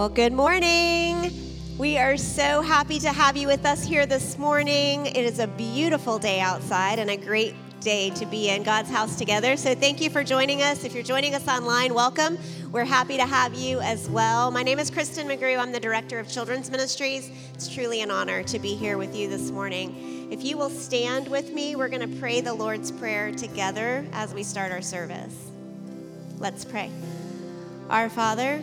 Well, good morning. We are so happy to have you with us here this morning. It is a beautiful day outside and a great day to be in God's house together. So, thank you for joining us. If you're joining us online, welcome. We're happy to have you as well. My name is Kristen McGrew. I'm the Director of Children's Ministries. It's truly an honor to be here with you this morning. If you will stand with me, we're going to pray the Lord's Prayer together as we start our service. Let's pray. Our Father,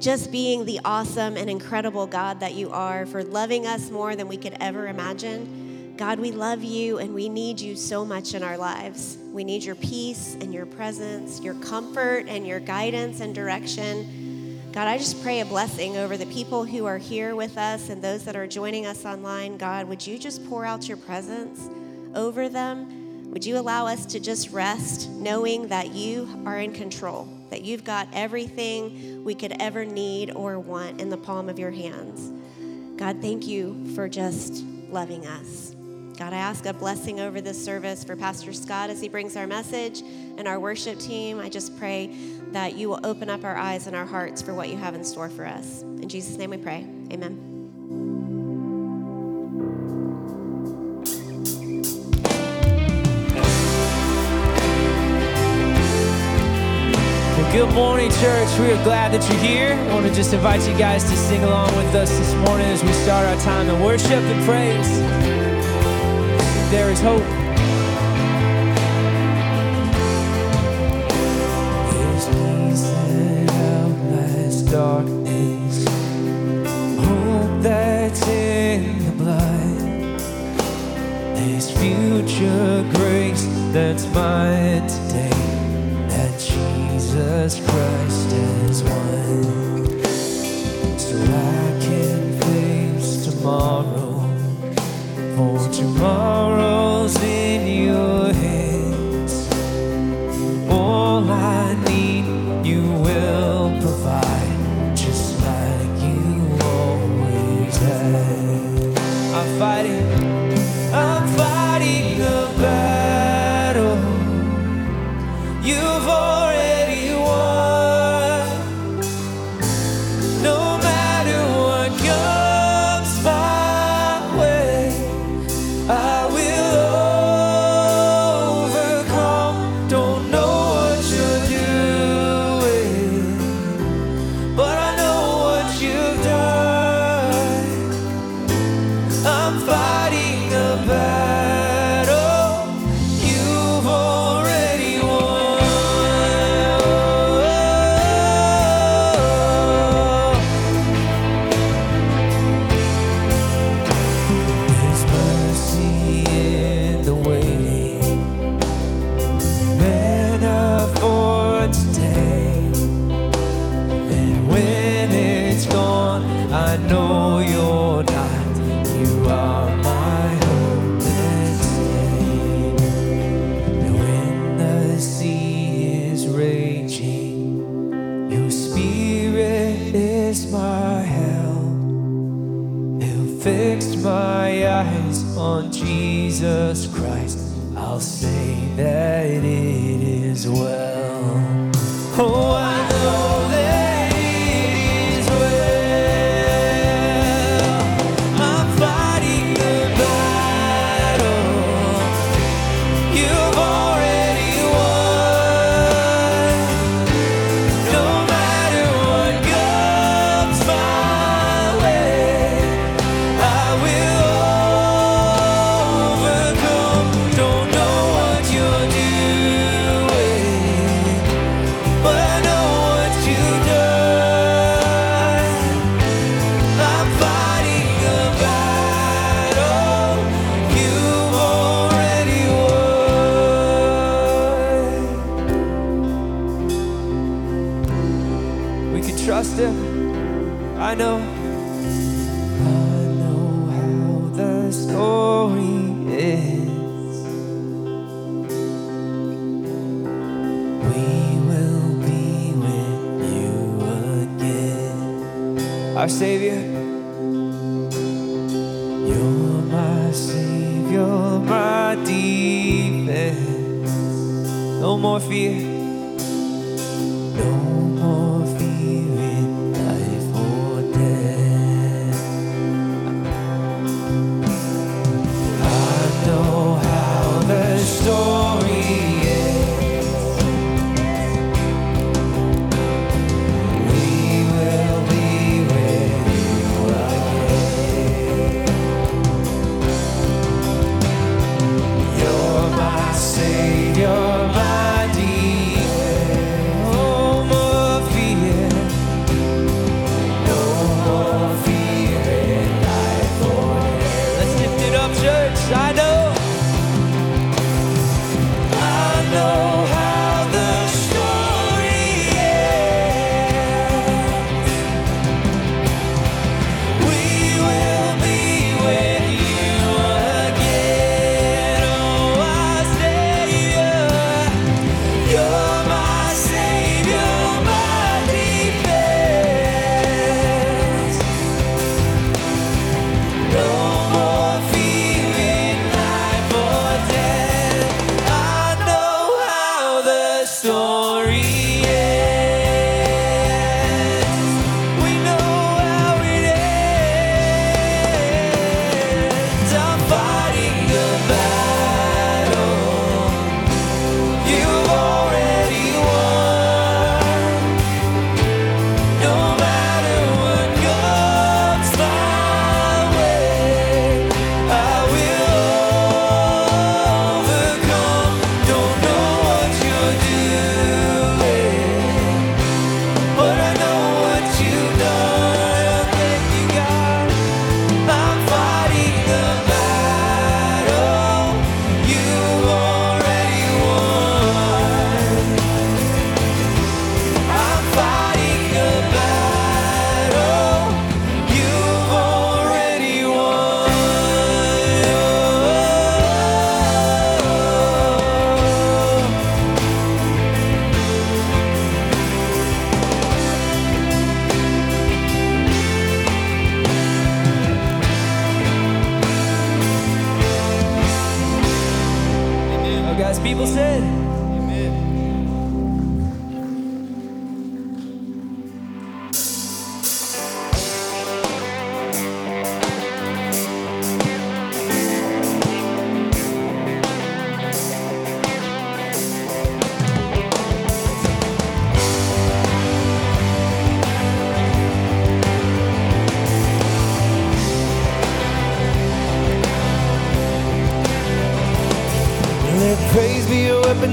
just being the awesome and incredible God that you are, for loving us more than we could ever imagine. God, we love you and we need you so much in our lives. We need your peace and your presence, your comfort and your guidance and direction. God, I just pray a blessing over the people who are here with us and those that are joining us online. God, would you just pour out your presence over them? Would you allow us to just rest knowing that you are in control? That you've got everything we could ever need or want in the palm of your hands. God, thank you for just loving us. God, I ask a blessing over this service for Pastor Scott as he brings our message and our worship team. I just pray that you will open up our eyes and our hearts for what you have in store for us. In Jesus' name we pray. Amen. Good morning, church. We are glad that you're here. I want to just invite you guys to sing along with us this morning as we start our time of worship and praise. There is hope. There's peace that outlasts darkness, hope that's in the blood. There's future grace that's mine So I can face tomorrow,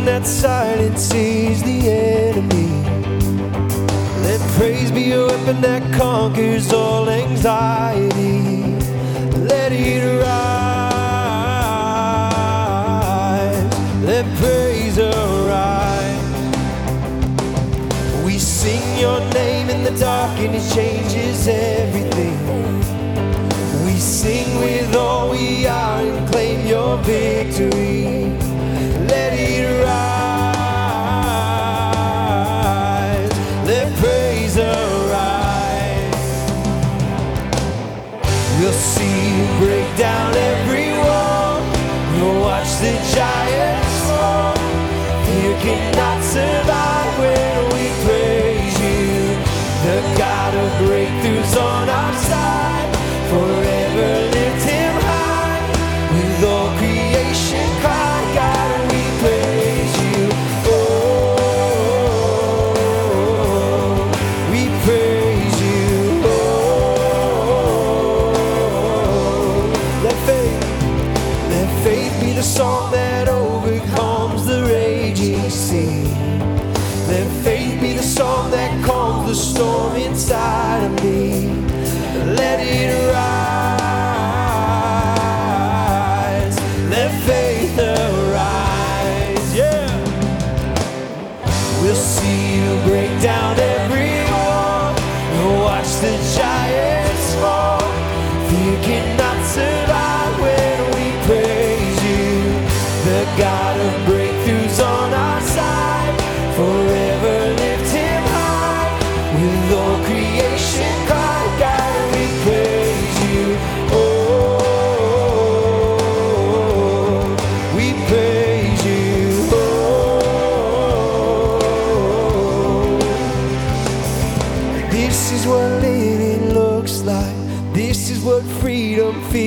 that silence sees the enemy. Let praise be a weapon that conquers all anxiety. Let it rise. Let praise arise. We sing your name in the dark and it changes everything. We sing with all we are and claim your victory. down every wall. You'll watch the giants fall. You cannot survive.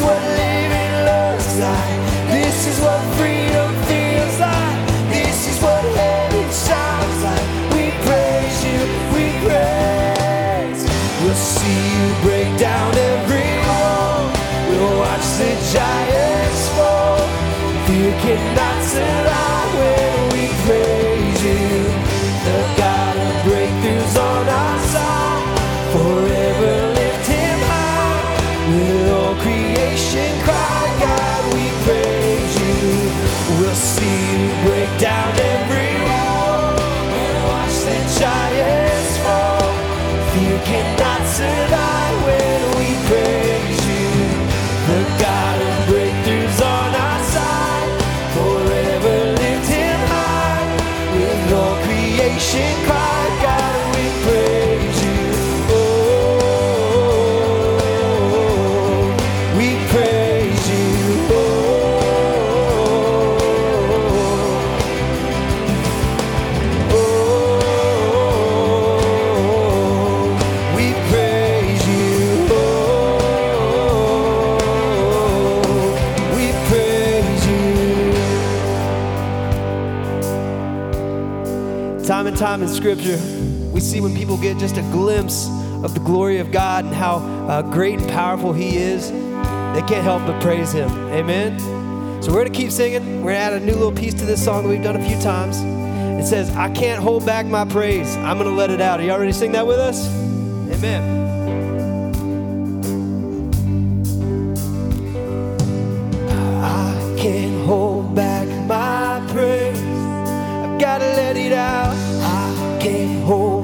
is what living looks like. This is what freedom feels like. This is what heaven sounds like. We praise you, we praise. We'll see you break down every wall. We'll watch the giants fall. Fear cannot survive Time in Scripture, we see when people get just a glimpse of the glory of God and how uh, great and powerful He is, they can't help but praise Him. Amen? So we're going to keep singing. We're going to add a new little piece to this song that we've done a few times. It says, I can't hold back my praise. I'm going to let it out. Are y'all ready to sing that with us? Amen. Can't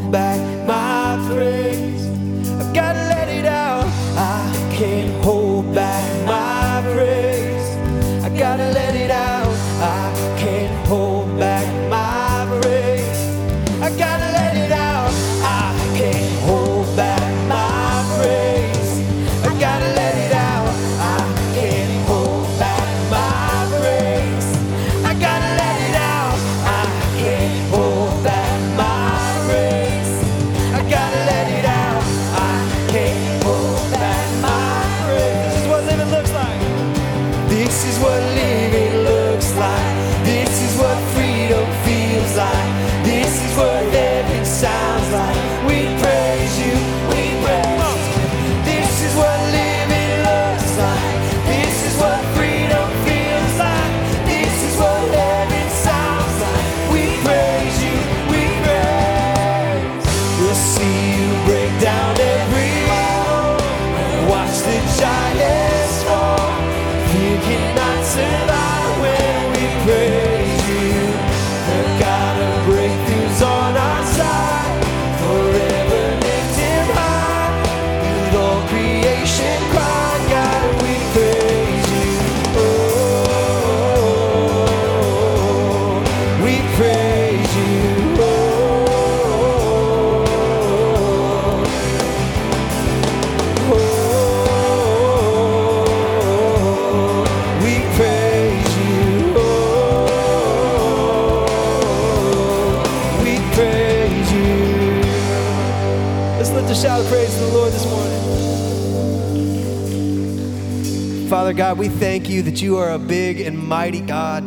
God, we thank you that you are a big and mighty God,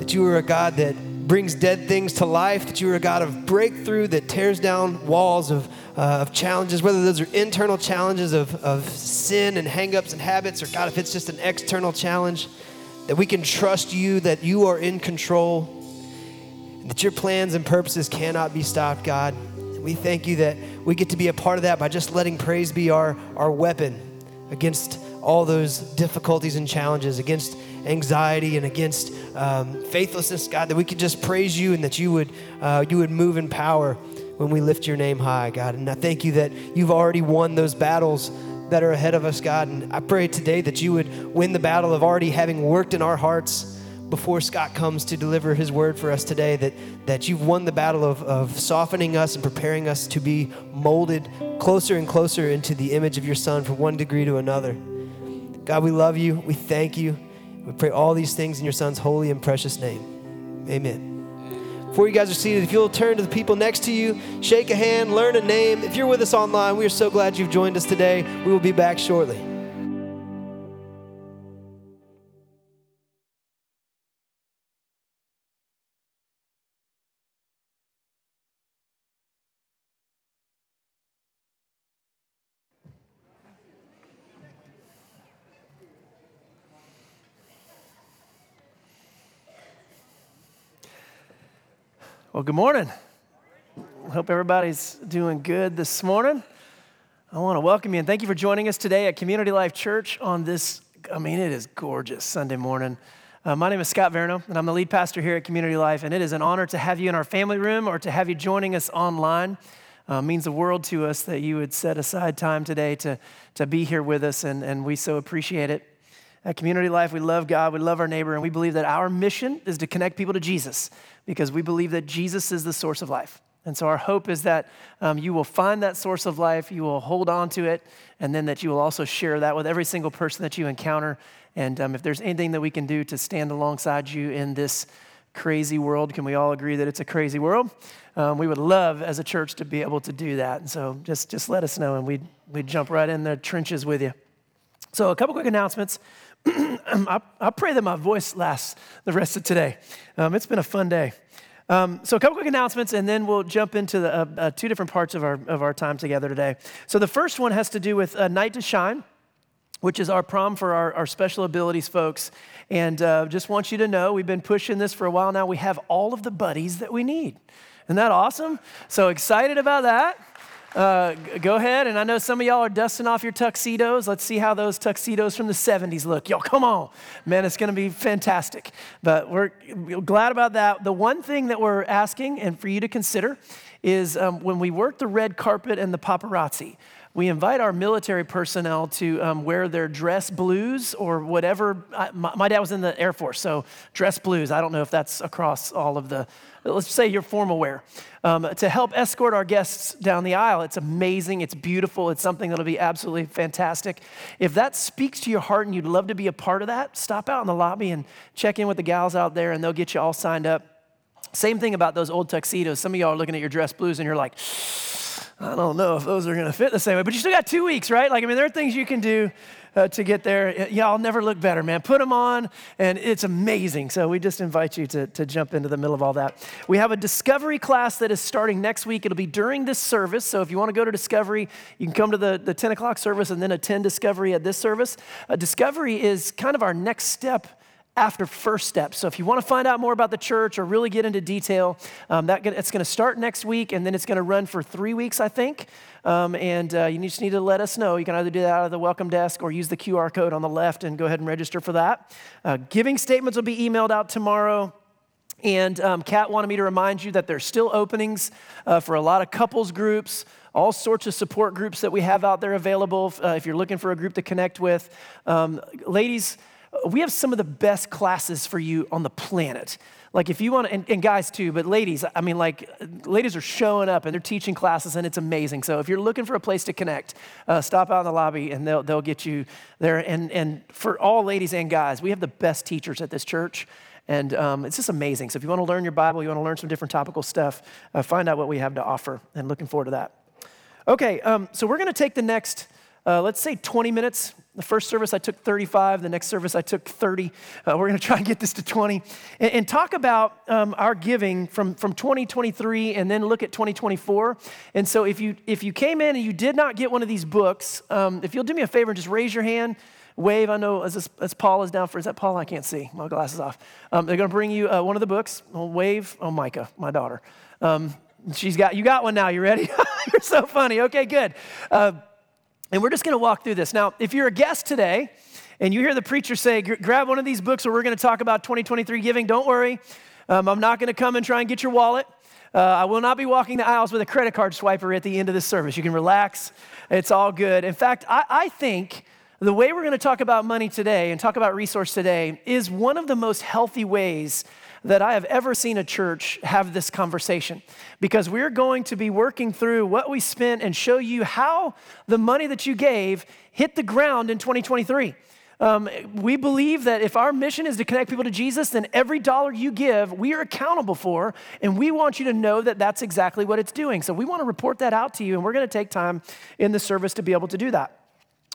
that you are a God that brings dead things to life, that you are a God of breakthrough that tears down walls of, uh, of challenges, whether those are internal challenges of, of sin and hangups and habits, or God, if it's just an external challenge, that we can trust you, that you are in control, that your plans and purposes cannot be stopped, God. We thank you that we get to be a part of that by just letting praise be our, our weapon against all those difficulties and challenges, against anxiety and against um, faithlessness, God, that we could just praise you and that you would, uh, you would move in power. when we lift your name high, God. And I thank you that you've already won those battles that are ahead of us, God. And I pray today that you would win the battle of already having worked in our hearts before Scott comes to deliver his word for us today, that, that you've won the battle of, of softening us and preparing us to be molded closer and closer into the image of your son from one degree to another. God, we love you. We thank you. We pray all these things in your son's holy and precious name. Amen. Before you guys are seated, if you'll turn to the people next to you, shake a hand, learn a name. If you're with us online, we are so glad you've joined us today. We will be back shortly. Well, good morning. Hope everybody's doing good this morning. I want to welcome you and thank you for joining us today at Community Life Church on this, I mean, it is gorgeous Sunday morning. Uh, my name is Scott Veroneau, and I'm the lead pastor here at Community Life, and it is an honor to have you in our family room or to have you joining us online. Uh, means the world to us that you would set aside time today to, to be here with us, and, and we so appreciate it. At Community Life, we love God, we love our neighbor, and we believe that our mission is to connect people to Jesus because we believe that Jesus is the source of life. And so our hope is that um, you will find that source of life, you will hold on to it, and then that you will also share that with every single person that you encounter. And um, if there's anything that we can do to stand alongside you in this crazy world, can we all agree that it's a crazy world? Um, we would love as a church to be able to do that. And so just, just let us know, and we'd, we'd jump right in the trenches with you. So, a couple quick announcements. I, I, pray that my voice lasts the rest of today. Um, it's been a fun day. Um, so, a couple quick announcements, and then we'll jump into the, uh, uh, two different parts of our, of our time together today. So, the first one has to do with uh, Night to Shine, which is our prom for our, our special abilities folks. And uh, just want you to know, we've been pushing this for a while now. We have all of the buddies that we need. Isn't that awesome? So, excited about that. Uh, go ahead, and I know some of y'all are dusting off your tuxedos. Let's see how those tuxedos from the 70s look. Y'all, come on. Man, it's going to be fantastic. But we're glad about that. The one thing that we're asking, and for you to consider, is um, when we work the red carpet and the paparazzi, we invite our military personnel to um, wear their dress blues or whatever. I, my, my, dad was in the Air Force, so dress blues. I don't know if that's across all of the, let's say your formal wear, um, to help escort our guests down the aisle. It's amazing, it's beautiful, it's something that'll be absolutely fantastic. If that speaks to your heart and you'd love to be a part of that, stop out in the lobby and check in with the gals out there, and they'll get you all signed up. Same thing about those old tuxedos. Some of y'all are looking at your dress blues and you're like, I don't know if those are going to fit the same way, but you still got two weeks, right? Like, I mean, there are things you can do uh, to get there. Y'all never look better, man. Put them on, and it's amazing. So, we just invite you to, to jump into the middle of all that. We have a discovery class that is starting next week. It'll be during this service. So, if you want to go to discovery, you can come to the, the 10 o'clock service and then attend discovery at this service. Uh, discovery is kind of our next step after first steps. So if you want to find out more about the church or really get into detail, um, that it's going to start next week and then it's going to run for three weeks, I think. Um, and uh, you just need to let us know. You can either do that out of the welcome desk or use the QR code on the left and go ahead and register for that. Uh, giving statements will be emailed out tomorrow. And um, Kat wanted me to remind you that there's still openings uh, for a lot of couples groups, all sorts of support groups that we have out there available uh, if you're looking for a group to connect with. Um, ladies, we have some of the best classes for you on the planet. Like, if you want and, and, guys too, but ladies, I mean, like, ladies are showing up and they're teaching classes and it's amazing. So, if you're looking for a place to connect, uh, stop out in the lobby and they'll, they'll get you there. And, and for all ladies and guys, we have the best teachers at this church. And um, it's just amazing. So, if you want to learn your Bible, you want to learn some different topical stuff, uh, find out what we have to offer. And looking forward to that. Okay, um, so we're going to take the next, uh, let's say 20 minutes the first service I took 35, the next service I took 30. Uh, we're going to try and get this to 20 and, and talk about um, our giving from, from 2023 and then look at 2024. And so if you, if you came in and you did not get one of these books, um, if you'll do me a favor and just raise your hand, wave. I know as, as Paul is down for, is that Paul? I can't see. My glasses off. Um, they're going to bring you uh, one of the books. I'll wave. Oh, Micah, my daughter. Um, she's got, you got one now. You ready? You're so funny. Okay, good. Uh, and we're just going to walk through this. Now, if you're a guest today and you hear the preacher say, grab one of these books or we're going to talk about 2023 giving, don't worry. Um, I'm not going to come and try and get your wallet. Uh, I will not be walking the aisles with a credit card swiper at the end of this service. You can relax, it's all good. In fact, I, I think the way we're going to talk about money today and talk about resource today is one of the most healthy ways that I have ever seen a church have this conversation because we're going to be working through what we spent and show you how the money that you gave hit the ground in 2023. Um, we believe that if our mission is to connect people to Jesus, then every dollar you give, we are accountable for, and we want you to know that that's exactly what it's doing. So we want to report that out to you, and we're going to take time in the service to be able to do that.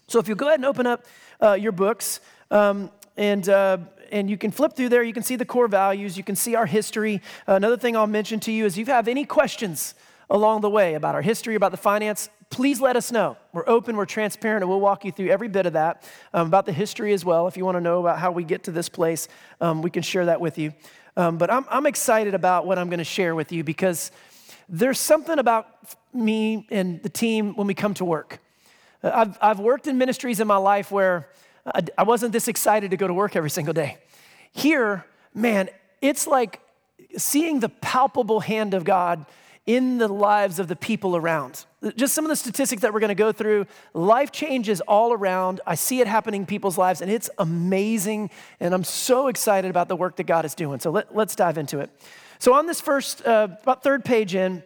So if you go ahead and open up uh, your books, um, and uh, and you can flip through there. You can see the core values. You can see our history. Uh, another thing I'll mention to you is if you have any questions along the way about our history, about the finance, please let us know. We're open, we're transparent, and we'll walk you through every bit of that, um, about the history as well. If you want to know about how we get to this place, um, we can share that with you. Um, but I'm, I'm excited about what I'm going to share with you because there's something about me and the team when we come to work. Uh, I've, I've worked in ministries in my life where I wasn't this excited to go to work every single day. Here, man, it's like seeing the palpable hand of God in the lives of the people around. Just some of the statistics that we're going to go through. Life changes all around. I see it happening in people's lives, and it's amazing. And I'm so excited about the work that God is doing. So let, us dive into it. So, on this first, uh, about third page in,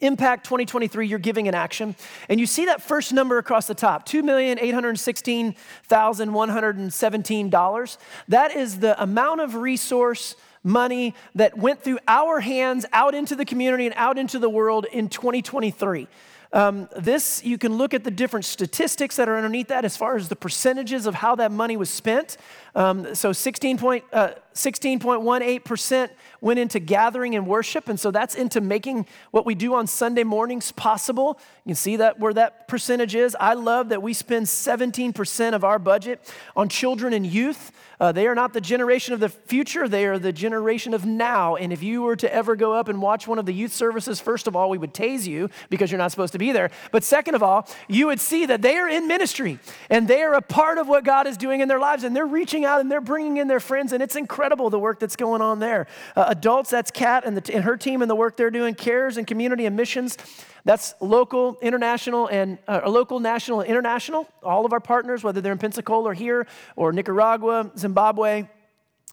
Impact 2023, you're giving in action. And you see that first number across the top $2,816,117. That is the amount of resource money that went through our hands out into the community and out into the world in 2023. Um, this, you can look at the different statistics that are underneath that as far as the percentages of how that money was spent. Um, so 16 point, uh, 16.18% went into gathering and worship, and so that's into making what we do on Sunday mornings possible. You can see that where that percentage is. I love that we spend 17% of our budget on children and youth. Uh, they are not the generation of the future, they are the generation of now. And if you were to ever go up and watch one of the youth services, first of all, we would tase you because you're not supposed to be there. But second of all, you would see that they are in ministry and they are a part of what God is doing in their lives and they're reaching out and they're bringing in their friends, and it's incredible the work that's going on there. Uh, adults, that's Kat and, the, and her team and the work they're doing, cares and community and missions. That's local, international, and uh, local, national, and international. All of our partners, whether they're in Pensacola or here, or Nicaragua, Zimbabwe,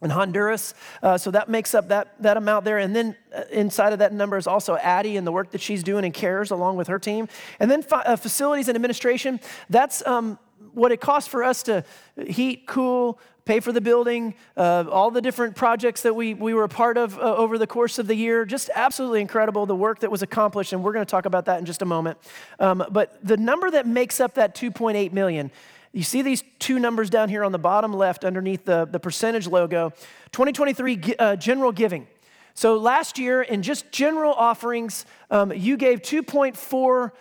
and Honduras. Uh, so that makes up that, that amount there. And then uh, inside of that number is also Addie and the work that she's doing in cares along with her team. And then uh, facilities and administration, that's um, what it costs for us to heat, cool, pay for the building, uh, all the different projects that we, we were a part of uh, over the course of the year. Just absolutely incredible, the work that was accomplished, and we're going to talk about that in just a moment. Um, but the number that makes up that 2.8 million, you see these two numbers down here on the bottom left underneath the, the percentage logo 2023 uh, general giving. So last year, in just general offerings, um, you gave $2.4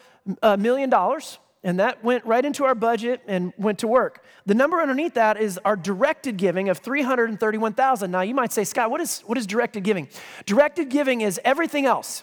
uh, million dollars and that went right into our budget and went to work. The number underneath that is our directed giving of 331,000. Now you might say, Scott, what is, what is directed giving? Directed giving is everything else.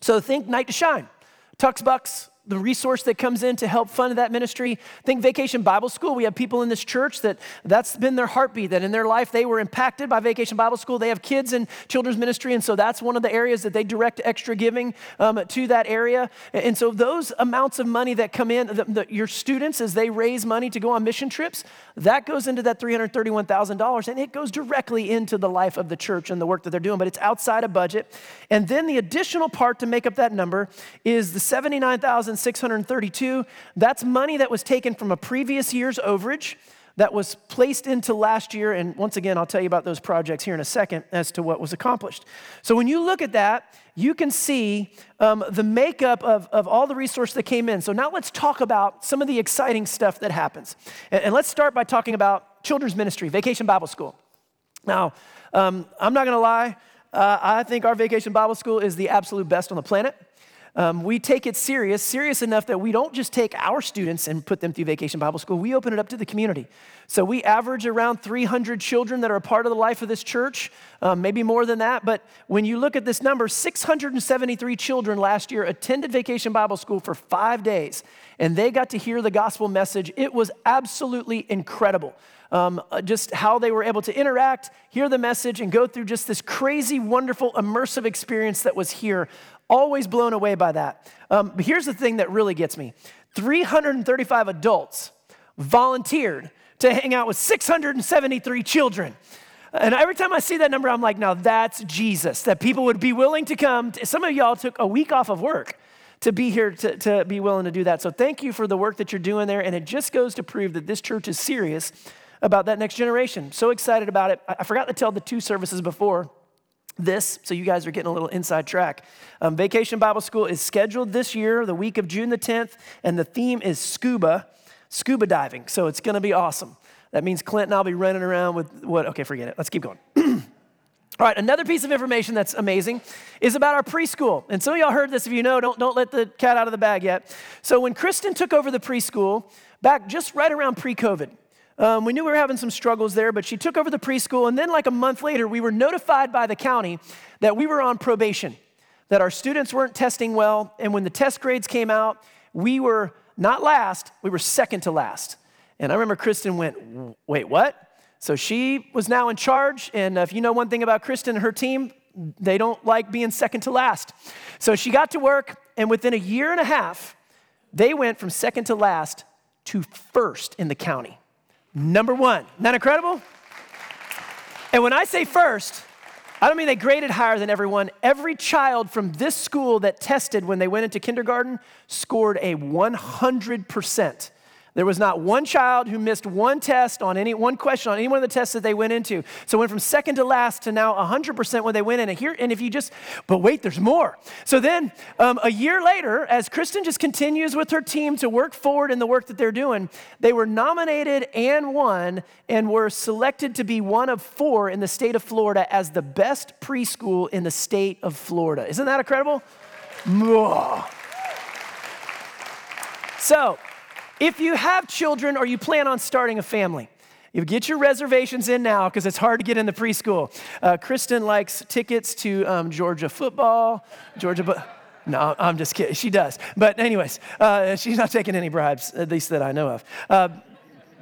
So think Night to Shine, Tux Bucks, the resource that comes in to help fund that ministry. Think Vacation Bible School. We have people in this church that that's been their heartbeat, that in their life they were impacted by Vacation Bible School. They have kids in children's ministry, and so that's one of the areas that they direct extra giving um, to that area. And so those amounts of money that come in, the, the, your students, as they raise money to go on mission trips, that goes into that $331,000, and it goes directly into the life of the church and the work that they're doing, but it's outside of budget. And then the additional part to make up that number is the 79,000 1,632. That's money that was taken from a previous year's overage that was placed into last year. And once again, I'll tell you about those projects here in a second as to what was accomplished. So when you look at that, you can see um, the makeup of, of all the resource that came in. So now let's talk about some of the exciting stuff that happens. And, and let's start by talking about children's ministry, Vacation Bible School. Now, um, I'm not gonna lie, uh, I think our Vacation Bible School is the absolute best on the planet. Um, we take it serious, serious enough that we don't just take our students and put them through Vacation Bible School, we open it up to the community. So we average around 300 children that are a part of the life of this church, um, maybe more than that. But when you look at this number, 673 children last year attended Vacation Bible School for five days, and they got to hear the gospel message. It was absolutely incredible. Um, uh, just how they were able to interact, hear the message, and go through just this crazy, wonderful, immersive experience that was here Always blown away by that. Um, but here's the thing that really gets me 335 adults volunteered to hang out with 673 children. And every time I see that number, I'm like, now that's Jesus, that people would be willing to come. Some of y'all took a week off of work to be here to, to be willing to do that. So thank you for the work that you're doing there. And it just goes to prove that this church is serious about that next generation. So excited about it. I forgot to tell the two services before this, so you guys are getting a little inside track. Um, Vacation Bible School is scheduled this year, the week of June the 10th, and the theme is scuba, scuba diving. So it's going to be awesome. That means Clint and I'll be running around with what? Okay, forget it. Let's keep going. All right, another piece of information that's amazing is about our preschool. And some of y'all heard this. If you know, don't, don't let the cat out of the bag yet. So, when Kristen took over the preschool back just right around pre COVID, um, we knew we were having some struggles there, but she took over the preschool. And then, like a month later, we were notified by the county that we were on probation, that our students weren't testing well. And when the test grades came out, we were not last, we were second to last. And I remember Kristen went, Wait, what? So she was now in charge. And if you know one thing about Kristen and her team, they don't like being second to last. So she got to work, and within a year and a half, they went from second to last to first in the county number one. Isn't that incredible? And when I say first, I don't mean they graded higher than everyone. Every child from this school that tested when they went into kindergarten scored a 100%. There was not one child who missed one test on any one question on any one of the tests that they went into. So went from second to last to now 100% when they went in. And here, and if you just, but wait, there's more. So then um, a year later, as Kristen just continues with her team to work forward in the work that they're doing, they were nominated and won and were selected to be one of four in the state of Florida as the best preschool in the state of Florida. Isn't that incredible? So, if you have children or you plan on starting a family, you get your reservations in now because it's hard to get in the preschool. Uh, Kristen likes tickets to um, Georgia football, Georgia. Bu- no, I'm just kidding. She does. But, anyways, uh, she's not taking any bribes, at least that I know of. Uh,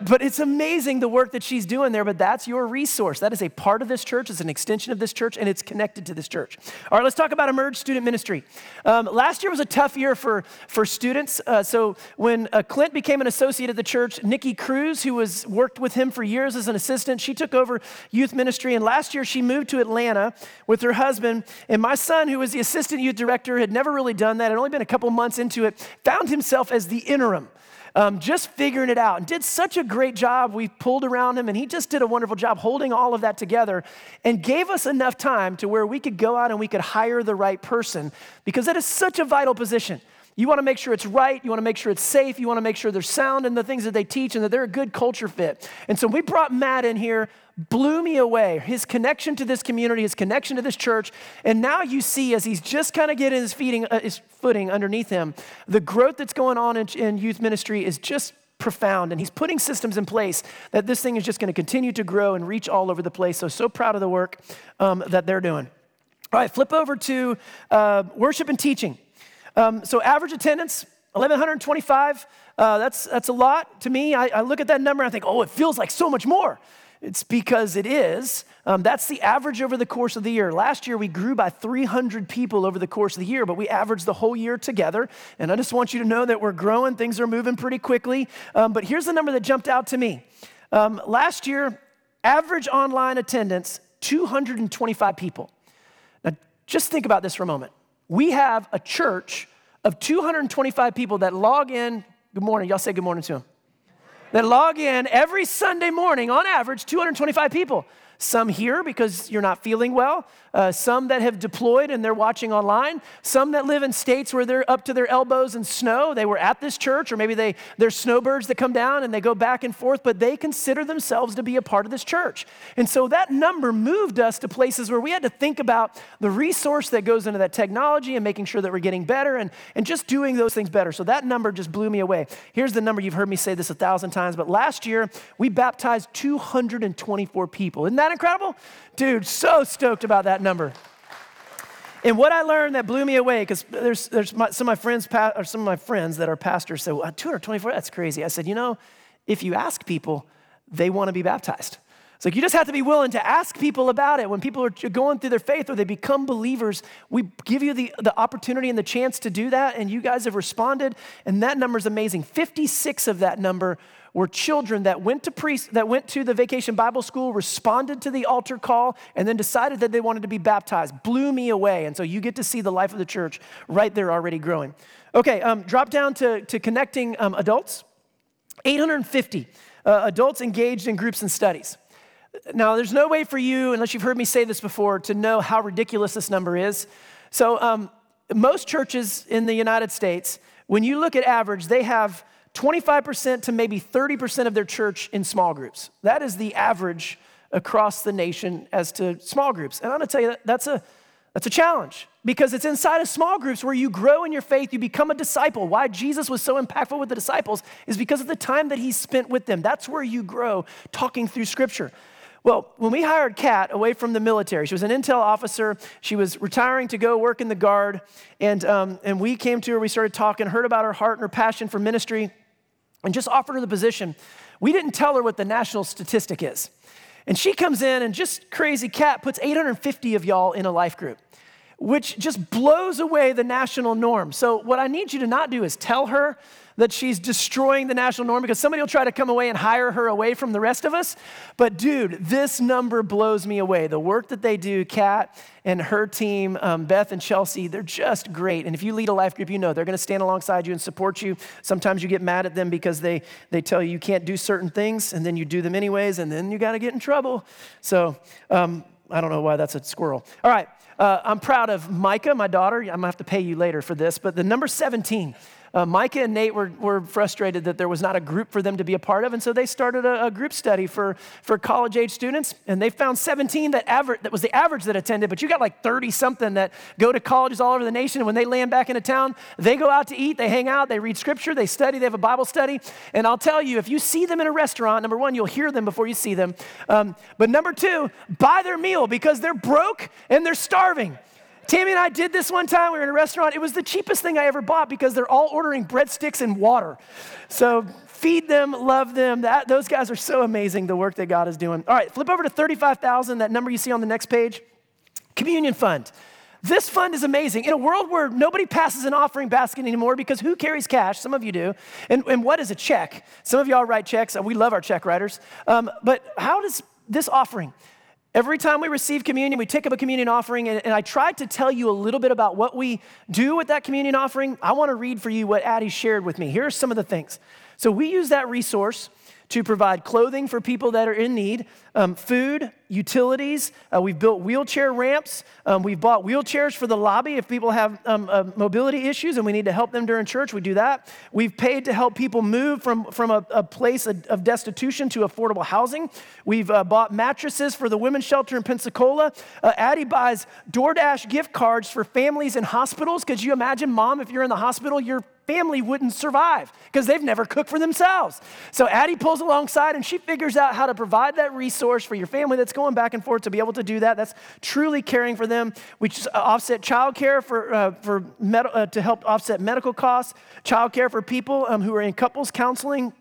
but it's amazing the work that she's doing there, but that's your resource. That is a part of this church, it's an extension of this church, and it's connected to this church. All right, let's talk about Emerge Student Ministry. Um, last year was a tough year for, for students. Uh, so when uh, Clint became an associate at the church, Nikki Cruz, who was worked with him for years as an assistant, she took over youth ministry, and last year she moved to Atlanta with her husband. And my son, who was the assistant youth director, had never really done that, had only been a couple months into it, found himself as the interim um, just figuring it out and did such a great job. We pulled around him and he just did a wonderful job holding all of that together and gave us enough time to where we could go out and we could hire the right person because that is such a vital position. You want to make sure it's right. You want to make sure it's safe. You want to make sure they're sound in the things that they teach and that they're a good culture fit. And so we brought Matt in here, blew me away. His connection to this community, his connection to this church. And now you see, as he's just kind of getting his, feeding, uh, his footing underneath him, the growth that's going on in, in youth ministry is just profound. And he's putting systems in place that this thing is just going to continue to grow and reach all over the place. So, so proud of the work um, that they're doing. All right, flip over to uh, worship and teaching. Um, so average attendance, 1,125. Uh, that's, that's a lot to me. I, I, look at that number and I think, oh, it feels like so much more. It's because it is. Um, that's the average over the course of the year. Last year, we grew by 300 people over the course of the year, but we averaged the whole year together. And I just want you to know that we're growing, things are moving pretty quickly. Um, but here's the number that jumped out to me. Um, last year, average online attendance, 225 people. Now, just think about this for a moment we have a church of 225 people that log in. Good morning. Y'all say good morning to them. That log in every Sunday morning, on average, 225 people. some here because you're not feeling well, uh, some that have deployed and they're watching online, some that live in states where they're up to their elbows in snow. They were at this church, or maybe they, they're snowbirds that come down and they go back and forth, but they consider themselves to be a part of this church. And so that number moved us to places where we had to think about the resource that goes into that technology and making sure that we're getting better and, and just doing those things better. So that number just blew me away. Here's the number, you've heard me say this a thousand times, but last year we baptized 224 people. Isn't that incredible? Dude, so stoked about that number. And what I learned that blew me away, because there's, there's my, some of my friends, or some of my friends that are pastors said, well, 224, that's crazy. I said, you know, if you ask people, they want to be baptized. It's like you just have to be willing to ask people about it. When people are going through their faith or they become believers, we give you the, the opportunity and the chance to do that, and you guys have responded, and that number is amazing. 56 of that number were children that went to priest, that went to the vacation Bible school, responded to the altar call, and then decided that they wanted to be baptized. Blew me away. And so you get to see the life of the church right there already growing. Okay, um, drop down to, to connecting um, adults. 850 uh, adults engaged in groups and studies. Now, there's no way for you, unless you've heard me say this before, to know how ridiculous this number is. So, um, most churches in the United States, when you look at average, they have 25% to maybe 30% of their church in small groups. That is the average across the nation as to small groups. And I'm gonna tell you, that's a, that's a challenge because it's inside of small groups where you grow in your faith, you become a disciple. Why Jesus was so impactful with the disciples is because of the time that he spent with them. That's where you grow talking through scripture. Well, when we hired Kat away from the military, she was an intel officer. She was retiring to go work in the guard. And, um, and we came to her, we started talking, heard about her heart and her passion for ministry and just offered her the position. We didn't tell her what the national statistic is. And she comes in and just crazy Kat puts 850 of y'all in a life group, which just blows away the national norm. So, what I need you to not do is tell her that she's destroying the national norm because somebody will try to come away and hire her away from the rest of us. But dude, this number blows me away. The work that they do, Kat and her team, um, Beth and Chelsea, they're just great. And if you lead a life group, you know they're going to stand alongside you and support you. Sometimes you get mad at them because they, they tell you you can't do certain things, and then you do them anyways, and then you got to get in trouble. So um, I don't know why that's a squirrel. All right. Uh, I'm proud of Micah, my daughter. I'm gonna have to pay you later for this, but the number 17 uh, Micah and Nate were, were frustrated that there was not a group for them to be a part of, and so they started a, a group study for, for college age students, and they found 17 that, aver- that was the average that attended, but you got like 30 something that go to colleges all over the nation, and when they land back into town, they go out to eat, they hang out, they read scripture, they study, they have a Bible study, and I'll tell you, if you see them in a restaurant, number one, you'll hear them before you see them, um, but number two, buy their meal because they're broke and they're starving. Tammy and I did this one time. We were in a restaurant. It was the cheapest thing I ever bought because they're all ordering breadsticks and water. So feed them, love them. That, those guys are so amazing, the work that God is doing. All right, flip over to 35,000, that number you see on the next page. Communion Fund. This fund is amazing. In a world where nobody passes an offering basket anymore because who carries cash? Some of you do. And, and what is a check? Some of y'all write checks. We love our check writers. Um, but how does this offering, Every time we receive communion, we take up a communion offering, and, and, I tried to tell you a little bit about what we do with that communion offering. I want to read for you what Addie shared with me. Here are some of the things. So, we use that resource to provide clothing for people that are in need, um, food, utilities. Uh, we've built wheelchair ramps. Um, we've bought wheelchairs for the lobby if people have um, uh, mobility issues and we need to help them during church. We do that. We've paid to help people move from, from a, a place of, destitution to affordable housing. We've uh, bought mattresses for the women's shelter in Pensacola. Uh, Addie buys DoorDash gift cards for families in hospitals. Could you imagine, mom, if you're in the hospital, you're family wouldn't survive because they've never cooked for themselves. So Addie pulls alongside and she figures out how to provide that resource for your family that's going back and forth to be able to do that. That's truly caring for them. We uh, offset childcare for, uh, for med- uh, to help offset medical costs, childcare for people um, who are in couples counseling.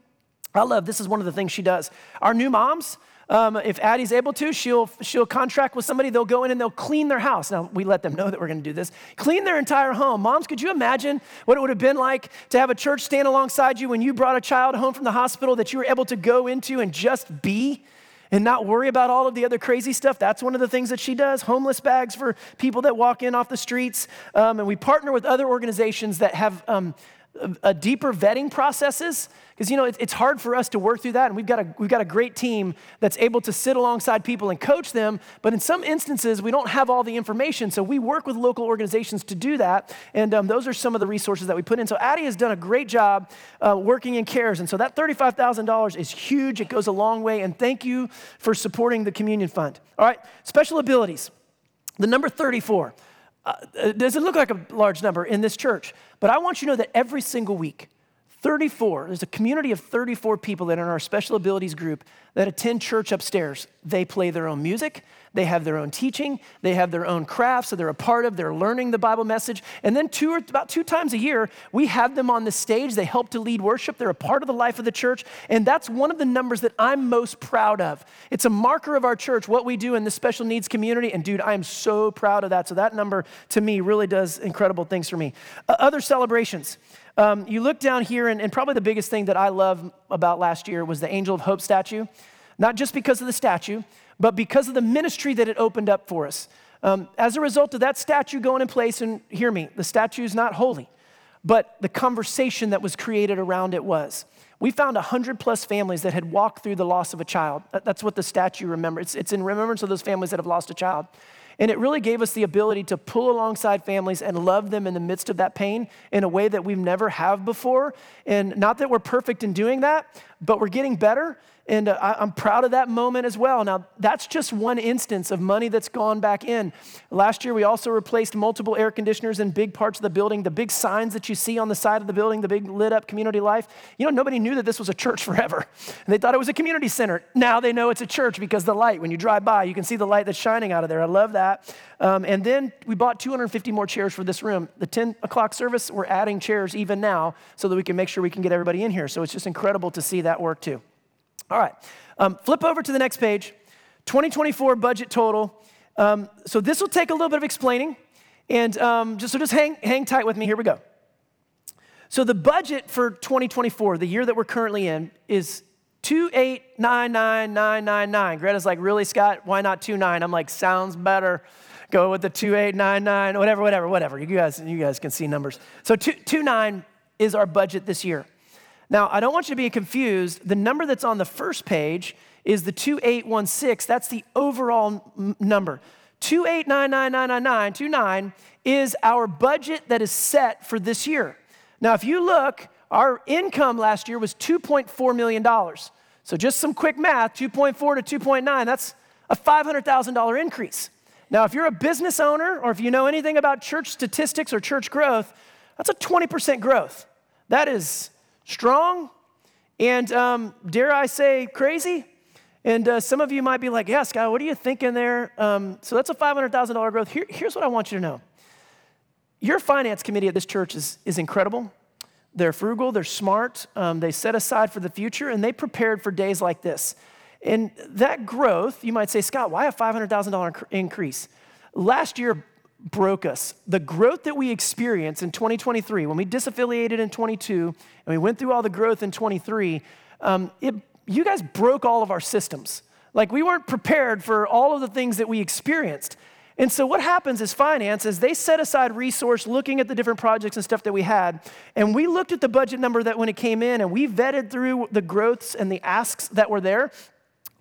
I love this is one of the things she does. Our new moms, um, if Addie's able to, she'll, she'll contract with somebody. They'll go in and they'll clean their house. Now, we let them know that we're going to do this. Clean their entire home. Moms, could you imagine what it would have been like to have a church stand alongside you when you brought a child home from the hospital that you were able to go into and just be? And not worry about all of the other crazy stuff. That's one of the things that she does homeless bags for people that walk in off the streets. Um, and we partner with other organizations that have um, uh, deeper vetting processes? Because you know it, it's hard for us to work through that and we've got, a, we've got a great team that's able to sit alongside people and coach them but in some instances we don't have all the information so we work with local organizations to do that and um, those are some of the resources that we put in. So addie has done a great job uh, working in cares and so that $35000 is huge. It goes a long way and thank you for supporting the communion fund. All right special abilities. The number 34 uh, it doesn't look like a large number in this church, but I want you to know that every single week, 34, there's a community of 34 people that are in our special abilities group that attend church upstairs. They play their own music, they have their own teaching, they have their own crafts that they're a part of, they're learning the Bible message. And then two or about two times a year, we have them on the stage. They help to lead worship. They're a part of the life of the church. And that's one of the numbers that I'm most proud of. It's a marker of our church, what we do in the special needs community. And dude, I am so proud of that. So that number to me really does incredible things for me. Uh, other celebrations. Um, you look down here, and, and probably the biggest thing that I love about last year was the Angel of Hope statue. Not just because of the statue, but because of the ministry that it opened up for us. Um, as a result of that statue going in place, and hear me, the statue is not holy, but the conversation that was created around it was. We found 100 plus families that had walked through the loss of a child. That's what the statue remembers. It's, it's in remembrance of those families that have lost a child. And it really gave us the ability to pull alongside families and love them in the midst of that pain in a way that we've never have before. And not that we're perfect in doing that, but we're getting better. And uh, I, I'm proud of that moment as well. Now, that's just one instance of money that's gone back in. Last year, we also replaced multiple air conditioners in big parts of the building. The big signs that you see on the side of the building, the big lit up community life. You know, nobody knew that this was a church forever. And they thought it was a community center. Now they know it's a church because the light, when you drive by, you can see the light that's shining out of there. I love that. Um, and then we bought 250 more chairs for this room. The 10 o'clock service, we're adding chairs even now so that we can make sure we can get everybody in here. So it's just incredible to see that work too. All right, um, flip over to the next page 2024 budget total. Um, so this will take a little bit of explaining. And um, just so just hang, hang tight with me. Here we go. So the budget for 2024, the year that we're currently in, is 2899999. Greta's like, really, Scott? Why not 29? I'm like, sounds better. Go with the 2899, whatever, whatever, whatever. You guys, you guys can see numbers. So 29 is our budget this year. Now, I don't want you to be confused. The number that's on the first page is the 2816. That's the overall m- number. 289999929 is our budget that is set for this year. Now, if you look, our income last year was $2.4 million. So just some quick math, 2.4 to 2.9, that's a $500,000 increase. Now, if you're a business owner or if you know anything about church statistics or church growth, that's a 20% growth. That is strong and, um, dare I say, crazy. And uh, some of you might be like, yeah, Scott, what are you thinking there? Um, so that's a $500,000 growth. Here, here's what I want you to know your finance committee at this church is, is incredible. They're frugal, they're smart, um, they set aside for the future, and they prepared for days like this. And that growth, you might say, Scott, why a $500,000 increase? Last year, broke us. The growth that we experienced in 2023, when we disaffiliated in 22 and we went through all the growth in 23, um, it, you guys broke all of our systems. Like we weren't prepared for all of the things that we experienced. And so what happens is finance is they set aside resource looking at the different projects and stuff that we had. And we looked at the budget number that when it came in and we vetted through the growths and the asks that were there